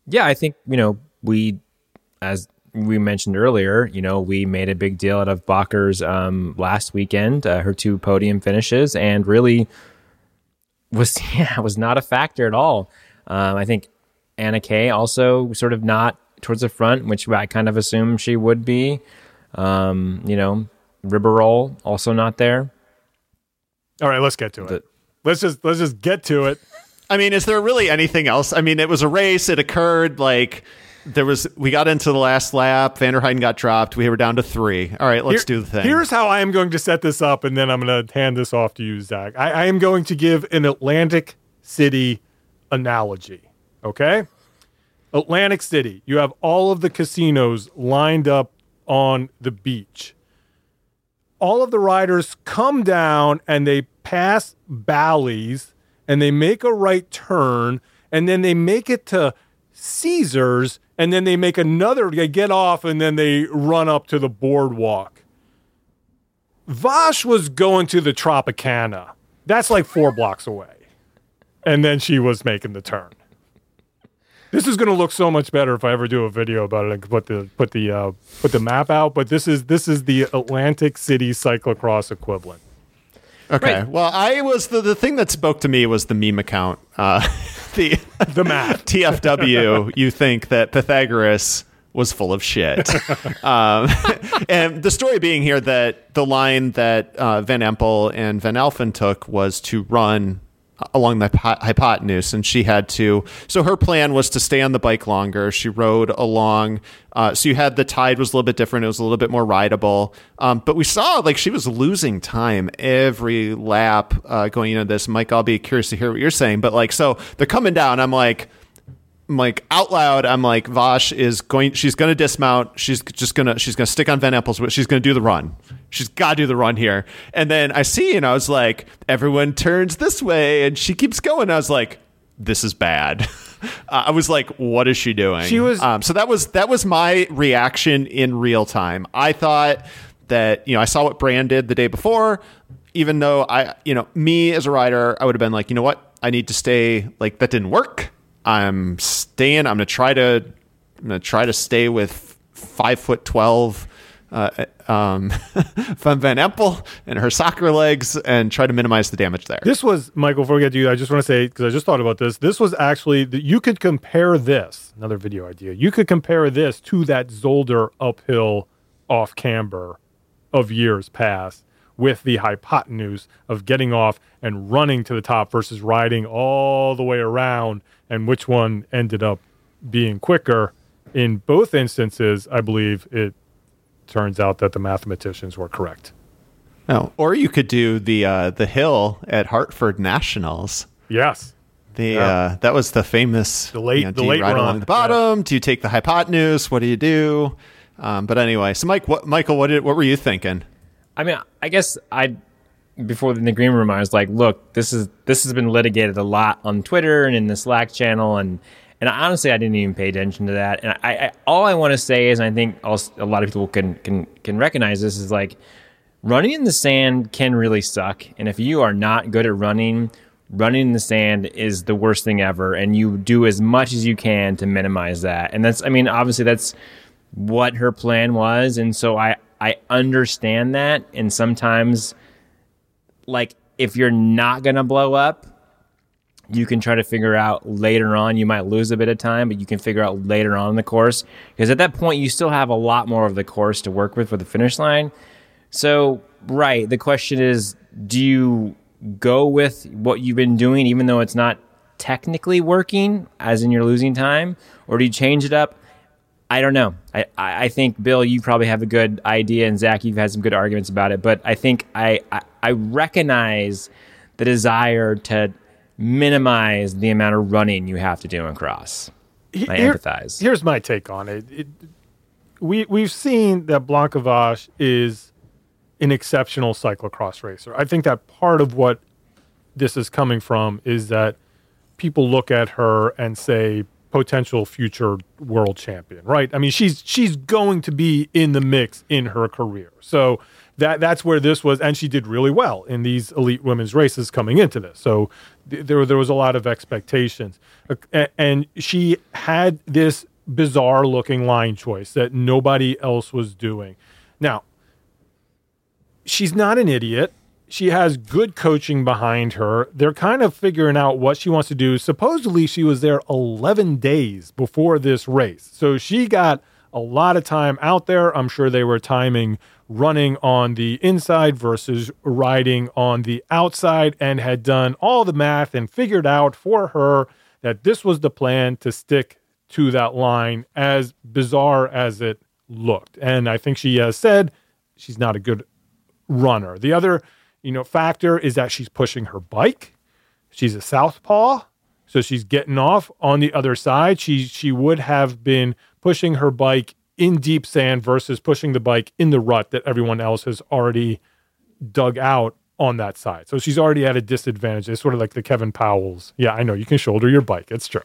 Yeah, I think, you know, we, as we mentioned earlier, you know, we made a big deal out of Bakker's um, last weekend, uh, her two podium finishes, and really was, *laughs* yeah, was not a factor at all. Um, I think Anna Kay also sort of not towards the front, which I kind of assumed she would be. Um, you know, Riberolle also not there. All right, let's get to it. Let's just let's just get to it. I mean, is there really anything else? I mean, it was a race. It occurred like there was. We got into the last lap. Van der Heijden got dropped. We were down to three. All right, let's Here- do the thing. Here's how I am going to set this up, and then I'm going to hand this off to you, Zach. I, I am going to give an Atlantic City analogy. Okay? Atlantic City, you have all of the casinos lined up on the beach. All of the riders come down and they pass Bally's and they make a right turn and then they make it to Caesars and then they make another, they get off and then they run up to the boardwalk. Vas was going to the Tropicana. That's like four blocks away. And then she was making the turn. This is going to look so much better if I ever do a video about it and put the put the uh, put the map out. But this is this is the Atlantic City cyclocross equivalent. okay. Right. Well, I was the the thing that spoke to me was the meme account. Uh, *laughs* the The map. *laughs* TFW. you think that Pythagoras was full of shit. *laughs* um, and the story being here that the line that uh, Van Empel and Van Alphen took was to run along the hypotenuse and she had to so her plan was to stay on the bike longer. She rode along uh, so you had the tide was a little bit different. It was a little bit more rideable. Um, but we saw like she was losing time every lap uh, going into this. Mike i'll be curious to hear what you're saying but like so they're coming down. I'm like like out loud, I'm like, Vas is going. She's going to dismount. She's just gonna. She's gonna stick on Van Empel's. She's gonna do the run. She's got to do the run here. And then I see, and I was like, everyone turns this way, and she keeps going. I was like, this is bad. *laughs* Uh, I was like, what is she doing? She was. Um, so that was that was my reaction in real time. I thought that you know I saw what Brand did the day before. Even though I, you know, me as a rider, I would have been like, you know what, I need to stay. Like that didn't work. I'm staying. I'm gonna try to. I'm gonna try to stay with five foot twelve. Uh, um, *laughs* Van Van Empel and her soccer legs, and try to minimize the damage there. This was Michael. Before we get to you, I just want to say because I just thought about this. This was actually you could compare this another video idea. You could compare this to that Zolder uphill off camber of years past with the hypotenuse of getting off and running to the top versus riding all the way around and which one ended up being quicker. In both instances, I believe it turns out that the mathematicians were correct. Oh, or you could do the uh, the hill at Hartford Nationals. Yes. The yeah. uh, that was the famous the late you know, the late ride run. along the bottom? Yeah. Do you take the hypotenuse? What do you do? Um, but anyway, so Mike, what, Michael, what did what were you thinking? I mean, I guess I before in the green room, I was like, look, this is this has been litigated a lot on Twitter and in the Slack channel, and and honestly, I didn't even pay attention to that. And I, I all I want to say is, I think also, a lot of people can can can recognize this is like running in the sand can really suck, and if you are not good at running. Running in the sand is the worst thing ever, and you do as much as you can to minimize that. And that's, I mean, obviously, that's what her plan was. And so I, I understand that. And sometimes like if you're not going to blow up, you can try to figure out later on. You might lose a bit of time, but you can figure out later on in the course because at that point you still have a lot more of the course to work with for the finish line. So, right, the question is do you go with what you've been doing even though it's not technically working as in you're losing time or do you change it up? I don't know. I, I think Bill, you probably have a good idea, and Zach, you've had some good arguments about it. But I think I, I, I recognize the desire to minimize the amount of running you have to do in cross. I Here, empathize. Here's my take on it. it we we've seen that Blanka Vas is an exceptional cyclocross racer. I think that part of what this is coming from is that people look at her and say potential future world champion, right? I mean, she's she's going to be in the mix in her career. So that that's where this was, and she did really well in these elite women's races coming into this. So th- there there was a lot of expectations, uh, and she had this bizarre looking line choice that nobody else was doing. Now, she's not an idiot she has good coaching behind her. They're kind of figuring out what she wants to do. Supposedly, she was there 11 days before this race. So she got a lot of time out there. I'm sure they were timing running on the inside versus riding on the outside and had done all the math and figured out for her that this was the plan to stick to that line, as bizarre as it looked. And I think she has said she's not a good runner. The other you know, factor is that she's pushing her bike. She's a southpaw, so she's getting off on the other side. She she would have been pushing her bike in deep sand versus pushing the bike in the rut that everyone else has already dug out on that side. So she's already at a disadvantage. It's sort of like the Kevin Pauwels. Yeah, I know you can shoulder your bike. It's true.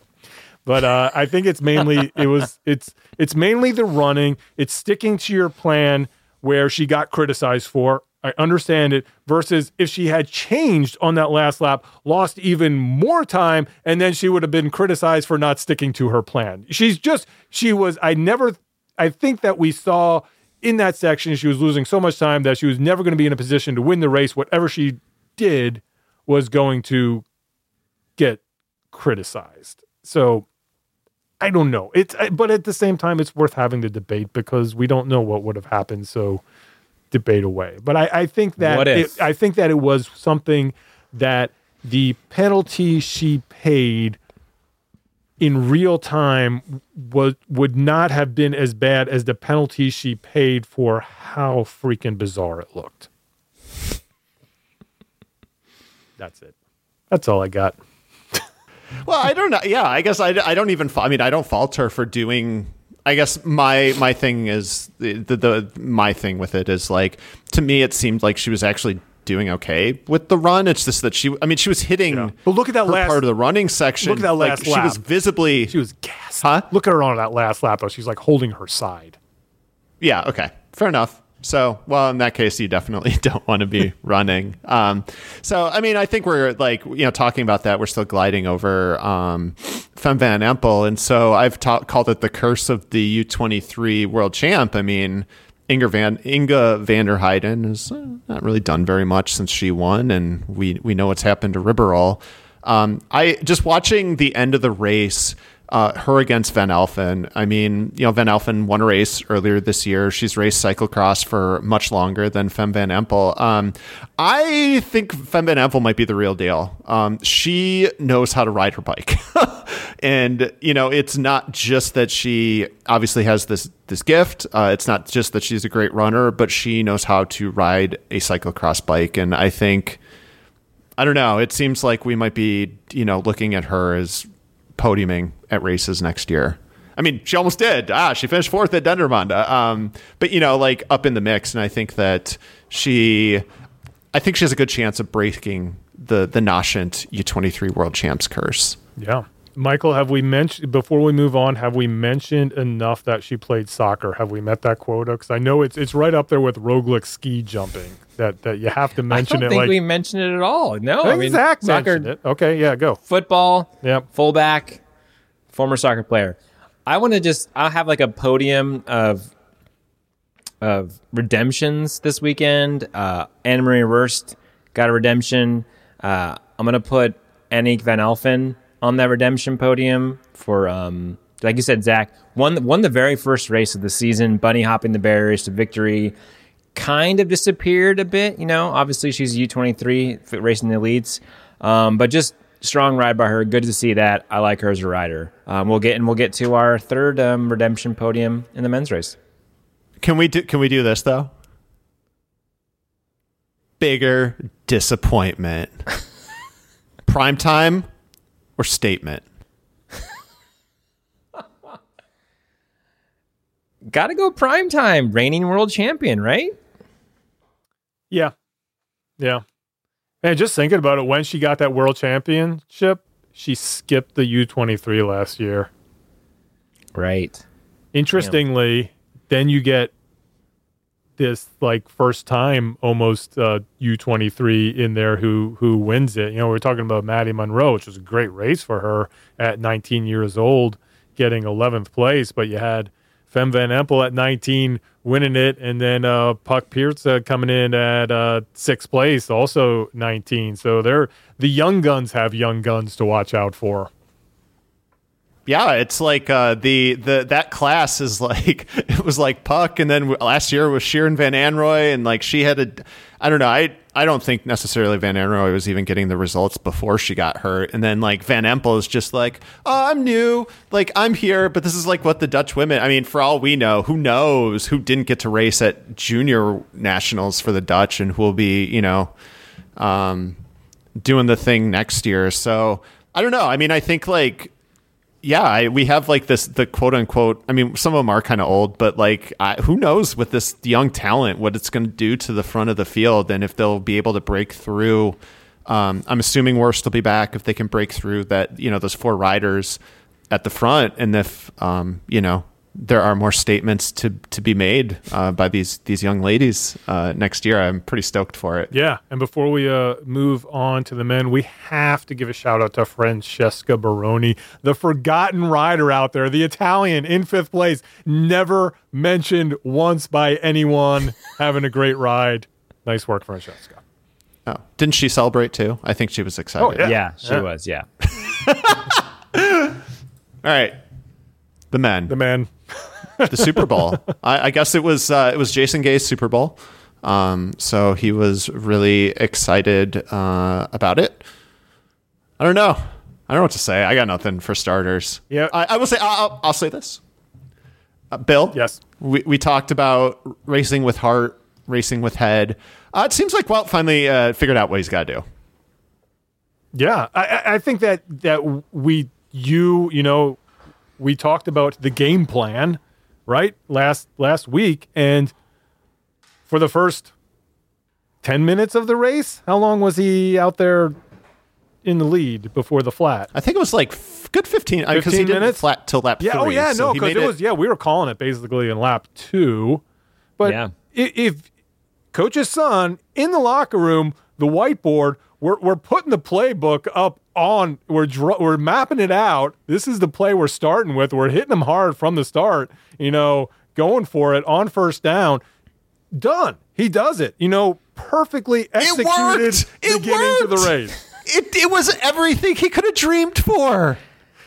But uh, I think it's mainly *laughs* it was it's it's mainly the running. It's sticking to your plan where she got criticized for. I understand it. Versus if she had changed on that last lap, lost even more time, and then she would have been criticized for not sticking to her plan. She's just, she was, I never, I think that we saw in that section, she was losing so much time that she was never going to be in a position to win the race. Whatever she did was going to get criticized. So I don't know. It's but at the same time, it's worth having the debate because we don't know what would have happened. So debate away. But I, I think that It, I think that it was something that the penalty she paid in real time was would not have been as bad as the penalty she paid for how freaking bizarre it looked. That's it. That's all I got. Well, I don't know. Yeah, I guess I, I don't even. I mean, I don't fault her for doing. I guess my my thing is the, the the my thing with it is like to me it seemed like she was actually doing okay with the run. It's just that she. I mean, she was hitting. Yeah. But look at that last- part of the running section. look at that like, last She was visibly. She was gassed. Huh? Look at her on that last lap though. She's like holding her side. Yeah. Okay. Fair enough. So, well, in that case, you definitely *laughs* don't want to be *laughs* running. Um, so, I mean, I think we're like, you know, talking about that, we're still gliding over um, Fem Van Empel. And so I've ta- called it the curse of the U23 world champ. I mean, Inge Van Inge Vanderheiden has uh, not really done very much since she won, and we we know what's happened to Riberolle. Um, I just watching the end of the race, uh, her against Van Alphen. I mean, you know, Van Alphen won a race earlier this year. She's raced cyclocross for much longer than Fem Van Empel. Um, I think Fem Van Empel might be the real deal. Um, she knows how to ride her bike. *laughs* and you know it's not just that she obviously has this this gift uh, it's not just that she's a great runner but she knows how to ride a cyclocross bike and i think i don't know it seems like we might be you know looking at her as podiuming at races next year. I mean she almost did. Ah she finished fourth at dendermonde um, but you know like up in the mix and i think that she i think she has a good chance of breaking the the nascent u23 world champs curse. Yeah. Michael, have we mentioned before we move on? Have we mentioned enough that she played soccer? Have we met that quota? Because I know it's it's right up there with Roglic ski jumping. That that you have to *laughs* mention it. I don't it. think like we mentioned it at all. No, I mean Zach soccer. Okay, yeah, go. football, Yep. fullback, former soccer player. I want to just I'll have like a podium of of redemptions this weekend. Uh, Annemarie Worst got a redemption. Uh, I'm gonna put Annique Van Alphen on that redemption podium for um, like you said, Zach won won the very first race of the season, bunny hopping the barriers to victory. Kind of disappeared a bit, you know. Obviously, she's U23 racing the elites, um, but just strong ride by her. Good to see that. I like her as a rider. Um, we'll get and we'll get to our third um, redemption podium in the men's race. Can we do can we do this though? Bigger disappointment. *laughs* Prime time or statement? *laughs* Got to go prime time, reigning world champion, right? Yeah, yeah. And just thinking about it, when she got that world championship, she skipped the U twenty three last year. Right. Interestingly, then you get this like first time almost uh, U23 in there who who wins it. You know, we are talking about Maddie Munro, which was a great race for her at 19 years old, getting 11th place. But you had Fem Van Empel at 19 winning it, and then uh, Puck Pierce uh, coming in at uh, sixth place, also 19. So they're the young guns have young guns to watch out for. Yeah, it's like uh, the the that class is *laughs* like it was like Puck, and then last year was Shirin Van Anrooij, and like she had a, I don't know, I I don't think necessarily Van Anroy was even getting the results before she got hurt, and then like Van Empel is just like, oh, I'm new, like I'm here, but this is like what the Dutch women. I mean, for all we know, who knows who didn't get to race at junior nationals for the Dutch, and who will be, you know, um, doing the thing next year. So I don't know. I mean, I think like yeah, I, we have like this the quote unquote. I mean, some of them are kind of old, but like, I, who knows with this young talent what it's going to do to the front of the field, and if they'll be able to break through. Um, I'm assuming Worst will be back if they can break through that. You know, those four riders at the front, and if um, you know there are more statements to to be made uh, by these these young ladies uh, next year, I'm pretty stoked for it. Yeah, and before we uh, move on to the men, we have to give a shout out to Francesca Baroni, the forgotten rider out there, the Italian in fifth place, never mentioned once by anyone, *laughs* having a great ride. Nice work, Francesca. Oh, didn't she celebrate too? I think she was excited. Oh, Yeah. Yeah, she Yeah. was. Yeah. *laughs* All right. The men. The man. The Super Bowl. I, I, guess it was uh, it was Jason Gay's Super Bowl. Um, so he was really excited uh, about it. I don't know. I don't know what to say. I got nothing for starters. Yeah, I, I will say. I'll, I'll say this. Uh, Bill. Yes. We we talked about racing with heart, racing with head. Uh, it seems like Wout finally uh, figured out what he's got to do. Yeah, I, I think that that we you you know we talked about the game plan right? Last last week and for the first 10 minutes of the race how long was he out there in the lead before the flat? I think it was like f- good 15 because 15 he did minutes? flat till lap yeah oh yeah so no because made it was yeah we were calling it basically in lap two but Yeah. i- if coach's son in the locker room the whiteboard we're, we're putting the playbook up on we're dr- we're mapping it out this is the play we're starting with we're hitting them hard from the start you know going for it on first down done he does it you know perfectly executed worked! It beginning to the worked! race it, it was everything he could have dreamed for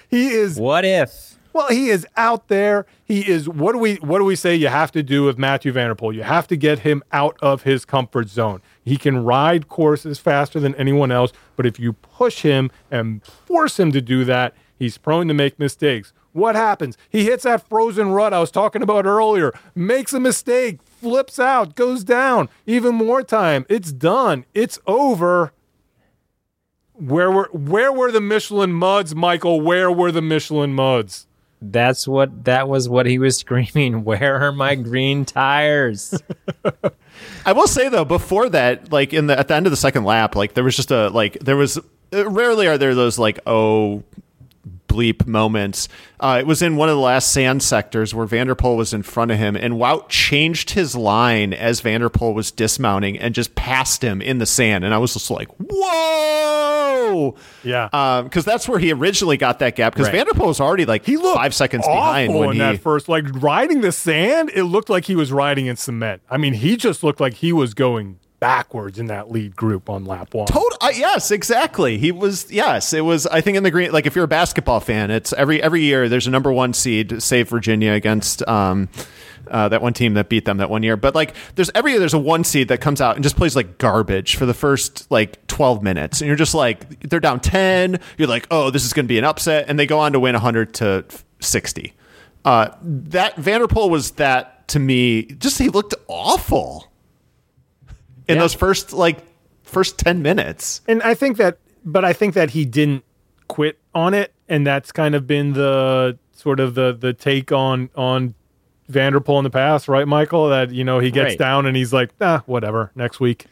he is What if? Well, he is out there. He is. What do we? What do we say? You have to do with Mathieu Van der Poel. You have to get him out of his comfort zone. He can ride courses faster than anyone else, but if you push him and force him to do that, he's prone to make mistakes. What happens? He hits that frozen rut I was talking about earlier, makes a mistake, flips out, goes down. Even more time. It's done. It's over. Where were where were the Michelin muds, Michael? Where were the Michelin muds? That's what that was what he was *laughs* screaming. Where are my green tires? *laughs* I will say though, before that, like in the at the end of the second lap, like there was just a like there was rarely are there those like oh bleep moments. Uh, it was in one of the last sand sectors where Van der Poel was in front of him, and Wout changed his line as Van der Poel was dismounting and just passed him in the sand, and I was just like, whoa, Yeah. because that's where he originally got that gap. Because Right. Van der Poel was already like he looked five seconds behind when in he. that first like riding the sand it looked like he was riding in cement i mean he just looked like he was going backwards in that lead group on lap one Total, uh, yes, exactly. He was yes. It was. I think in the green. Like if you're a basketball fan, it's every every year there's a number one seed, save Virginia against um, uh, that one team that beat them that one year. But like there's every year there's a one seed that comes out and just plays like garbage for the first like 12 minutes, and you're just like they're down 10. You're like, oh, this is going to be an upset, and they go on to win 100 to 60. Uh, that Van der Poel was that to me. Just he looked awful in Yeah. those first like first 10 minutes. and i think that but i think that he didn't quit on it and that's kind of been the sort of the the take on on Van der Poel in the past right michael that you know he gets Right. down and he's like ah whatever next week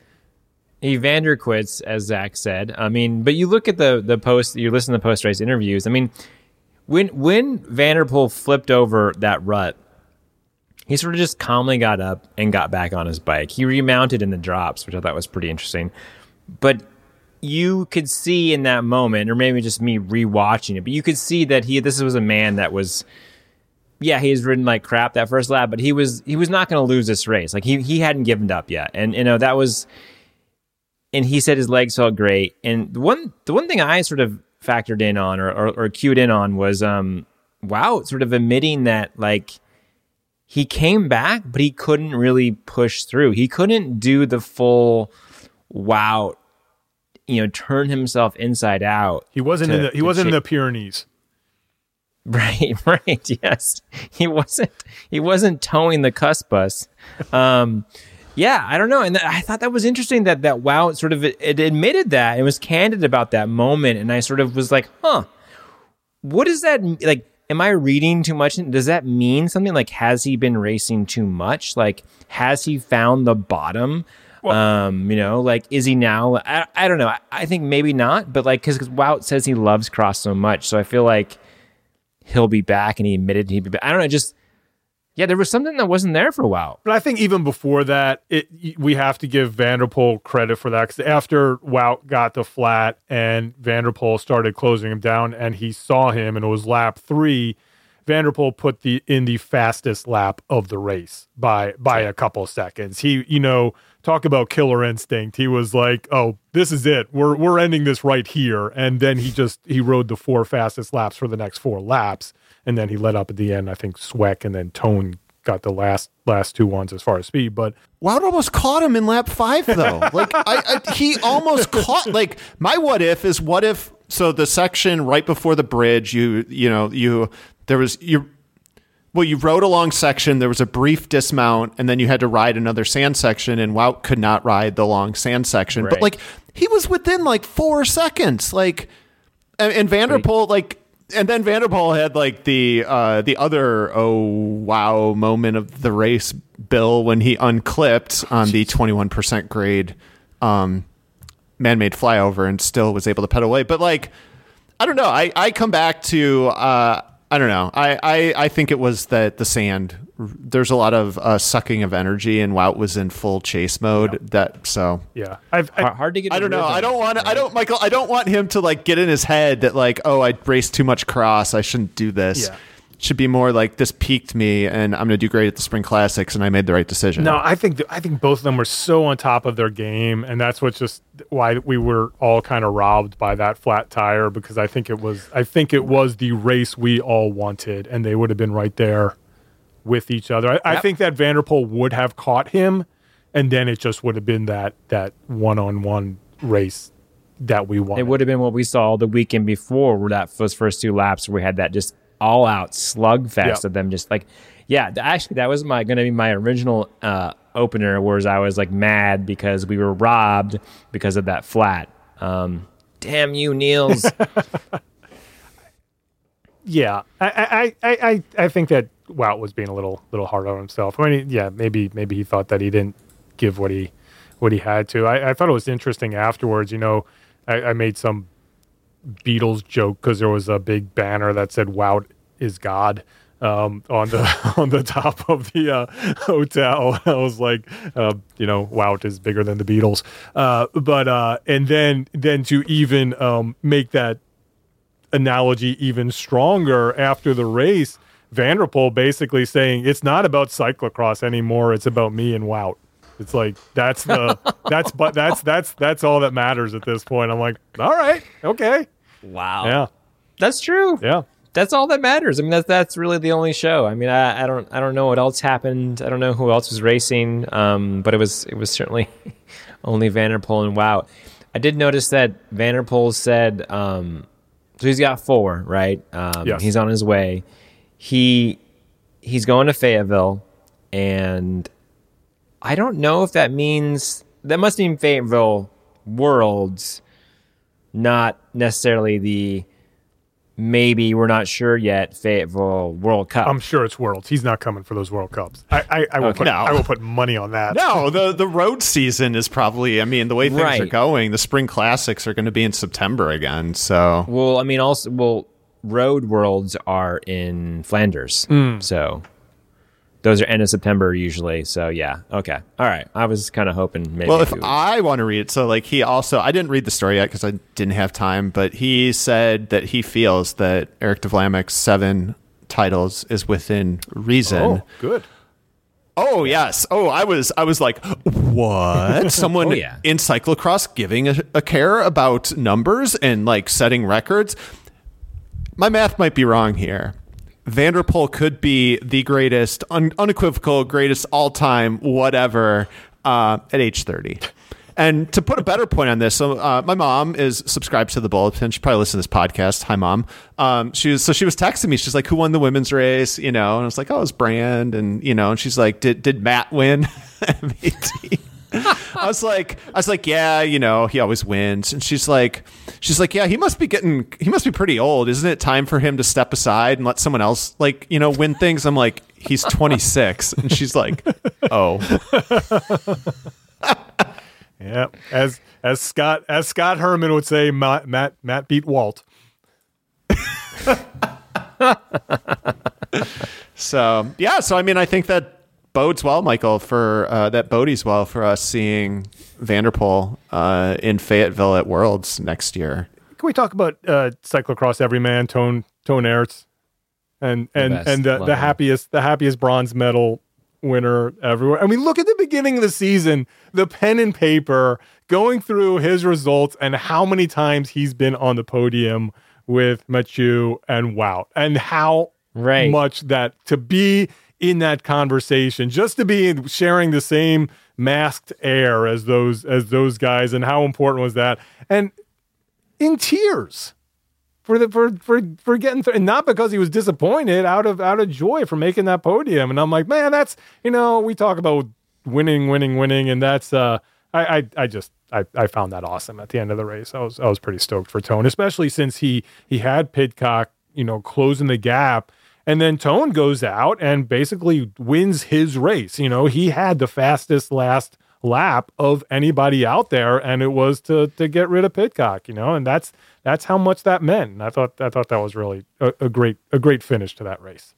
he Vander quits, as Zach said. I mean, but you look at the the post, you listen to the post race interviews. I mean, when when Van der Poel flipped over that rut, he sort of just calmly got up and got back on his bike. He remounted in the drops, which I thought was pretty interesting. But you could see in that moment, or maybe just me rewatching it, but you could see that he this was a man that was yeah, he's ridden like crap that first lap, but he was he was not going to lose this race. Like he he hadn't given up yet, and you know that was. And he said his legs felt great. And the one the one thing I sort of factored in on or or, or cued in on was um Wout, sort of admitting that like he came back, but he couldn't really push through. He couldn't do the full wow, you know, turn himself inside out. he wasn't to- in the he wasn't in the pyrenees *laughs* Right, right. Yes, he wasn't. He wasn't towing the cusp bus. Um, yeah, I don't know, and th- I thought that was interesting that that Wout sort of it, it admitted that and was candid about that moment, and I sort of was like, huh, what does that like? Am I reading too much? Does that mean something? Like, has he been racing too much? Like, has he found the bottom? um, you know, like, is he now? I, I don't know. I, I think maybe not, but like, because Wout says he loves Cross so much, so I feel like he'll be back and he admitted he'd be back. I don't know, just yeah, there was something that wasn't there for a while. But I think even before that, it we have to give Van der Poel credit for that because after Wout got the flat and Van der Poel started closing him down, and he saw him, and it was lap three. Van der Poel put the in the fastest lap of the race by by a couple seconds. He, you know, talk about killer instinct. He was like, "Oh, this is it. We're we're ending this right here." And then he just he rode the four fastest laps for the next four laps. And then he let up at the end. I think Sweeck and then Toon got the last last two ones as far as speed, but Wout almost caught him in lap five, though. *laughs* like I, I, he almost caught. Like my what if is what if. So the section right before the bridge, you you know you there was you. Well, you rode a long section. There was a brief dismount, and then you had to ride another sand section. And Wout could not ride the long sand section, but like he was within like four seconds. Like and, and Van der Poel, like, and then Van der Poel had like the uh, the other oh wow moment of the race, Bill, when he unclipped on the twenty one percent grade um, man made flyover and still was able to pedal away. But like, I don't know. I I come back to uh, I don't know. I, I I think it was that the sand. There's a lot of uh, sucking of energy, and Wout was in full chase mode. That so yeah, I've, I, Hard, hard to get. I don't know. rhythm, I don't want. I don't, Michael. I don't want him to like get in his head that like, oh, I raced too much cross. I shouldn't do this. Yeah. It should be more like this peaked me, and I'm going to do great at the spring classics, and I made the right decision. No, I think th- I think both of them were so on top of their game, and that's what's just why we were all kind of robbed by that flat tire because I think it was I think it was the race we all wanted, and they would have been right there with each other. I, I think that Van der Poel would have caught him, and then it just would have been that that one on one race that we wanted. It would have been what we saw the weekend before, where that those first two laps where we had that just all out slugfest Yeah. of them just like, yeah. Actually, that was my going to be my original uh, opener, whereas I was like mad because we were robbed because of that flat. Um, damn you, Niels. *laughs* Yeah, I, I, I, I, think that Wout was being a little little hard on himself. I mean, yeah, maybe maybe he thought that he didn't give what he what he had to. I, I thought it was interesting afterwards. You know, I, I made some Beatles joke because there was a big banner that said "Wout is God." Um, on the *laughs* on the top of the uh, *laughs* hotel, I was like, uh, you know, Wout is bigger than the Beatles. Uh, but uh, and then then to even um, make that analogy even stronger after the race. Van der Poel basically saying it's not about cyclocross anymore; it's about me and Wout. It's like that's the *laughs* that's but that's that's that's all that matters at this point. I'm like, all right, okay, wow. yeah, That's true. yeah. That's all that matters. I mean, that's that's really the only show. I mean, I, I don't I don't know what else happened. I don't know who else was racing. Um, but it was it was certainly *laughs* only Van der Poel and Wout. I did notice that Van der Poel said um, so he's got four right. Um, Yes. He's on his way. He he's going to Fayetteville, and I don't know if that means that must mean Fayetteville Worlds, not necessarily the maybe we're not sure yet Fayetteville World Cup. I'm sure it's worlds. He's not coming for those World Cups. I I, I will Okay. put No. I will put money on that. No, the the road season is probably. I mean, the way things are going, the spring classics are going to be in September again. So well, I mean, also, well, Road Worlds are in Flanders, Hmm. so those are end of September usually. So yeah, okay, all right. I was kind of hoping maybe. Well, if would- I want to read it, so like he also, I didn't read the story yet because I didn't have time, but he said that he feels that Eric De Vlaeminck's seven titles is within reason. Oh, good. Oh yes. Oh, I was I was like, what? *laughs* Someone Oh, yeah. in cyclocross giving a, a care about numbers and like setting records. My math might be wrong here. Van der Poel could be the greatest, un- unequivocal, greatest all time, whatever, uh, at age 30. And to put a better point on this, so uh, my mom is subscribed to the Bulletin. She probably listens to this podcast. Hi, mom. Um, she was so she was texting me. She's like, "Who won the women's race?" You know, and I was like, "Oh, it was Brand." And you know, and she's like, "Did did Matt win?" *laughs* I was like, I was like, yeah, you know, he always wins. And she's like, she's like, yeah, he must be getting, he must be pretty old. Isn't it time for him to step aside and let someone else, like, you know, win things? I'm like, he's 26, and she's like, oh, *laughs* Yeah, as as Scott as Scott Herman would say, Matt Matt, Matt beat Walt. *laughs* so yeah. So I mean, I think that bodes well, Michael, for uh, that bodes well for us seeing Van der Poel uh, in Fayetteville at Worlds next year. Can we talk about uh, cyclocross everyman Toon Toon Aerts and and best. and the, the happiest the happiest bronze medal winner everywhere. I mean, look at the beginning of the season, the pen and paper going through his results and how many times he's been on the podium with Mathieu and Wout, and how Right. much that to be in that conversation, just to be sharing the same masked air as those as those guys, and how important was that? And in tears for the for for for getting through, and not because he was disappointed, out of out of joy for making that podium. And I'm like, man, that's you know, we talk about winning, winning, winning, and that's uh, I I, I just. I, I found that awesome at the end of the race. I was I was pretty stoked for Toon, especially since he he had Pidcock, you know, closing the gap and then Toon goes out and basically wins his race. You know, he had the fastest last lap of anybody out there, and it was to to get rid of Pidcock. You know, and that's that's how much that meant. And I thought I thought that was really a, a great a great finish to that race.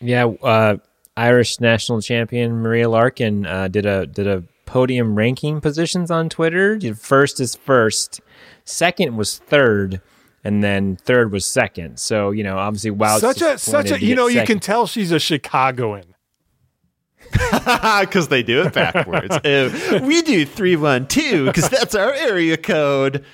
Yeah, uh, Irish national champion Maria Larkin uh, did a did a podium ranking positions on Twitter. First is first, second was third, and then third was second. So you know, obviously, wow, such a such a you know you can tell she's a Chicagoan. *laughs* Because they do it backwards. *laughs* We do 312 because that's our area code.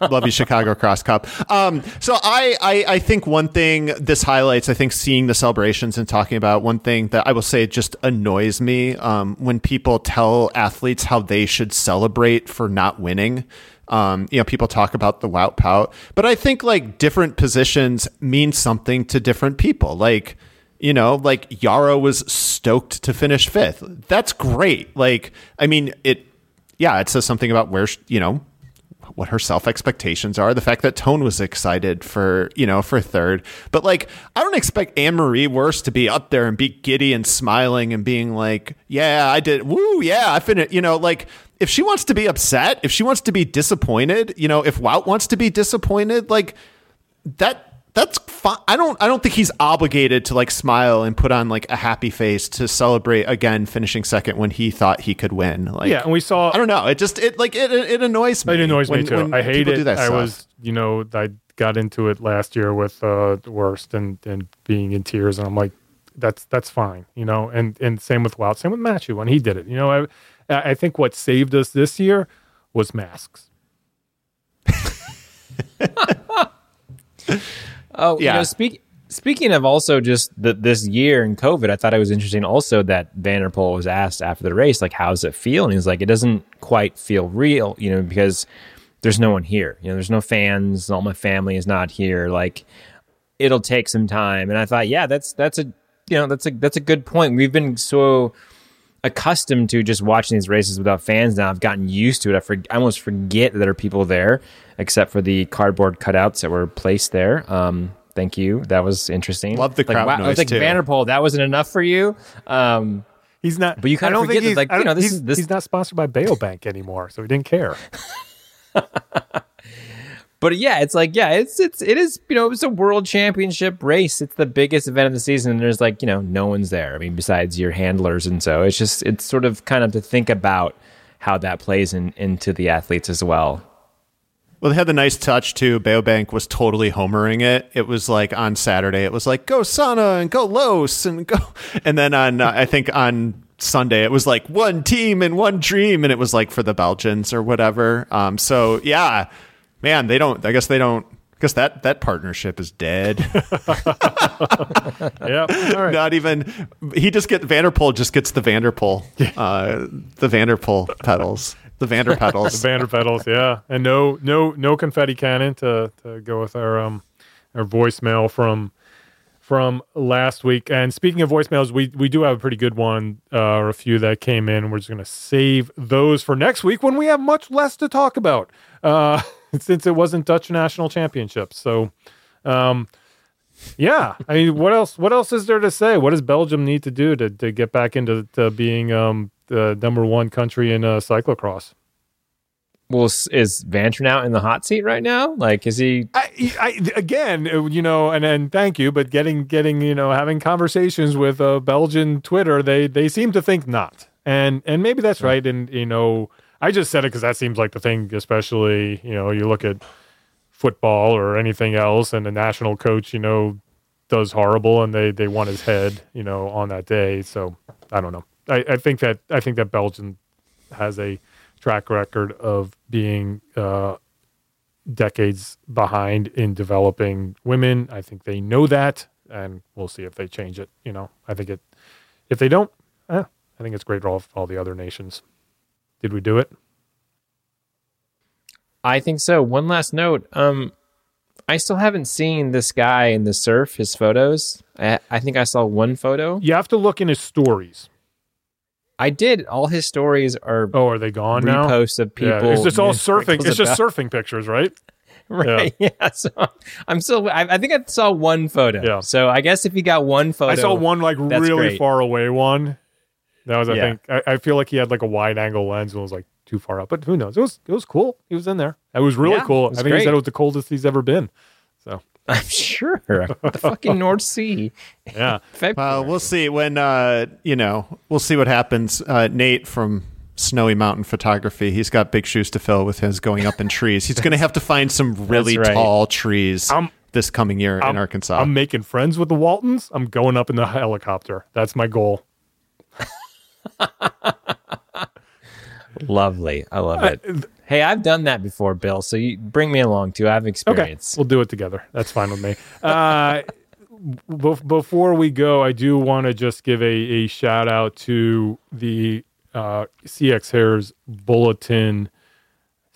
Love you, Chicago Cross Cup. Um, so I, I, I think one thing this highlights, I think seeing the celebrations and talking about one thing that I will say just annoys me um, when people tell athletes how they should celebrate for not winning. Um, you know, people talk about the wout pout, but I think like different positions mean something to different people. Like, you know, like Yara was stoked to finish fifth. That's great. Like, I mean, it, yeah, it says something about where, you know, what her self expectations are. The fact that Toon was excited for, you know, for third. But like, I don't expect Annemarie Worst to be up there and be giddy and smiling and being like, yeah, I did. Woo, yeah, I finished. You know, like, if she wants to be upset, if she wants to be disappointed, you know, if Wout wants to be disappointed, like, that that's fine. I don't I don't think he's obligated to like smile and put on like a happy face to celebrate again finishing second when he thought he could win. Like yeah, and we saw I don't know. It just it like it it annoys me. It annoys when, me too. I hate it. I stuff. was you know I got into it last year with uh the worst and and being in tears and I'm like that's that's fine, you know. And and same with Wout, same with Mathieu when he did it. You know, I I think what saved us this year was masks. *laughs* *laughs* Oh, Yeah. You know, speak, speaking of also just the, this year in COVID, I thought it was interesting also that Van der Poel was asked after the race, like, how does it feel? And he's like, it doesn't quite feel real, you know, because there's no one here. You know, there's no fans. All my family is not here. Like, it'll take some time. And I thought, yeah, that's that's a you know that's a that's a good point. We've been so accustomed to just watching these races without fans now. I've gotten used to it. I, for, I almost forget that there are people there, except for the cardboard cutouts that were placed there. Um, thank you. That was interesting. Love the like, crowd wow, I was noise, like too. Van der Poel. That wasn't enough for you. Um, He's not. But you kinda I don't forget that, he's- like, I you don't- know, this he's, is- this- he's not sponsored by Beobank anymore, so he didn't care. *laughs* But yeah, it's like yeah, it's it's it is you know it's a world championship race. It's the biggest event of the season, and there's like you know no one's there. I mean, besides your handlers, and so it's just it's sort of kind of to think about how that plays in, into the athletes as well. Well, they had the nice touch too. Beobank was totally homering it. It was like on Saturday, it was like go Sanne and go Los and go, *laughs* and then on uh, I think on Sunday it was like one team and one dream, and it was like for the Belgians or whatever. Um, so yeah, man, they don't. I guess they don't. I guess that that partnership is dead. *laughs* yeah. Right. Not even he just get Van der Poel just gets the Van der Poel, uh, the Van der Poel pedals, the Vander *laughs* pedals. Vanderpedals, yeah, and no, no, no confetti cannon to to go with our um our voicemail from from last week. And speaking of voicemails, we we do have a pretty good one, uh, or a few that came in. We're just going to save those for next week when we have much less to talk about, uh, *laughs* since it wasn't Dutch national championships. So, um, yeah, I mean, what else? What else is there to say? What does Belgium need to do to to get back into to being um the number one country in uh, cyclocross? Well, is Vanthourenhout in the hot seat right now? Like, is he? I, I again, uh, you know, and and thank you, but getting getting you know having conversations with uh, Belgian Twitter, they they seem to think not, and and maybe that's right, and you know, I just said it because that seems like the thing, especially you know, you look at football or anything else, and the national coach, you know, does horrible, and they they want his head, you know, on that day. So I don't know. I, I think that I think that Belgium has a track record of being uh, decades behind in developing women. I think they know that, and we'll see if they change it. You know, I think it. If they don't, eh, I think it's great for all, all the other nations. Did we do it? I think so. One last note. Um, I still haven't seen this guy in the surf. His photos. I, I think I saw one photo. You have to look in his stories. I did. All his stories are Oh, are they gone now? reposts of people. Yeah, it's just all *laughs* surfing. It's just about- surfing pictures, right? *laughs* right. *laughs* Yeah. So I'm still. I, I think I saw one photo. Yeah. So I guess if you got one photo, I saw one like really great. far away one. That was, I Yeah. think, I, I feel like he had like a wide angle lens and was like too far up. But who knows? It was it was cool. He was in there. It was really Yeah, cool. it was I think he said it was the coldest he's ever been. So I'm sure the fucking North Sea. *laughs* yeah, *laughs* February. Uh, we'll see when uh, you know. We'll see what happens. Uh, Nate from Snowy Mountain Photography. He's got big shoes to fill with his going up in trees. He's going to have to find some *laughs* really right. tall trees I'm- this coming year in I'm- Arkansas. I'm making friends with the Waltons. I'm going up in the helicopter. That's my goal. Lovely. I love it. Hey, I've done that before, Bill. So you bring me along too. I have Okay, experience. we'll do it together. That's fine with me. Uh, *laughs* bef- before we go, I do want to just give a, a shout out to the uh, CX Hairs Bulletin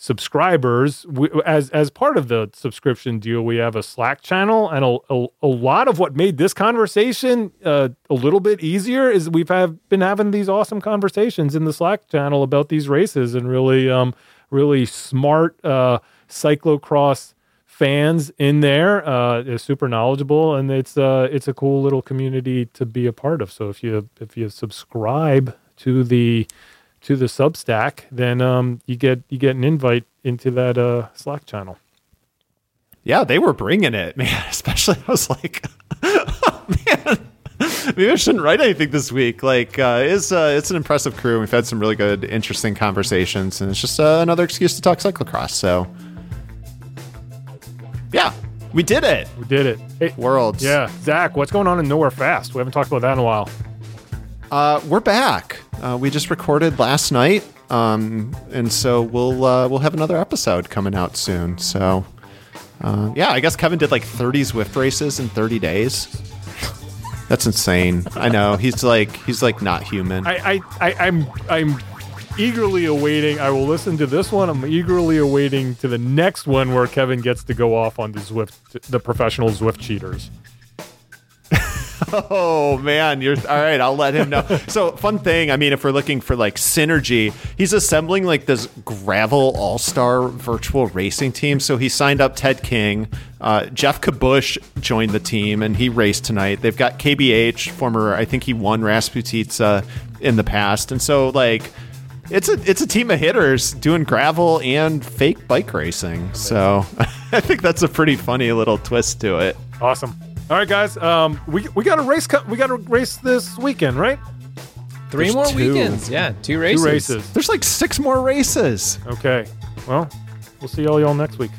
subscribers. We, as as part of the subscription deal, we have a Slack channel, and a, a, a lot of what made this conversation uh, a little bit easier is we've have been having these awesome conversations in the Slack channel about these races and really um really smart uh, cyclocross fans in there. Uh, is super knowledgeable, and it's uh, it's a cool little community to be a part of. So if you if you subscribe to the to the Substack, then um, you get you get an invite into that uh, Slack channel. yeah, they were bringing it, *laughs* man. Especially, I was like, oh, *laughs* man. Maybe I shouldn't write anything this week. Like, uh, it's uh, it's an impressive crew. We've had some really good, interesting conversations, and it's just uh, another excuse to talk cyclocross. So, yeah, we did it. We did it. Hey, Worlds. yeah, Zach, what's going on in Nowhere Fast? We haven't talked about that in a while. Uh, we're back. Uh, we just recorded last night, um, and so we'll uh, we'll have another episode coming out soon. So, uh, yeah, I guess Kevin did like 30 Zwift races in 30 days. That's insane. I know he's like he's like not human. I, I, I I'm I'm eagerly awaiting. I will listen to this one. I'm eagerly awaiting to the next one where Kevin gets to go off on the Zwift, the professional Zwift cheaters. Oh man, you're all right. I'll let him know. so fun thing. I mean, if we're looking for like synergy, he's assembling like this gravel all star virtual racing team. So he signed up Ted King. Uh, Jeff Kabush joined the team, and he raced tonight. They've got KBH, former. I think he won Rasputitsa in the past, and so like. It's a it's a team of hitters doing gravel and fake bike racing. So *laughs* I think that's a pretty funny little twist to it. Awesome. All right, guys. Um, we we got a race. Co- we got a race this weekend, right? Three There's more two. weekends. Yeah, two races. Two races. There's like six more races. Okay. Well, we'll see all y'all next week.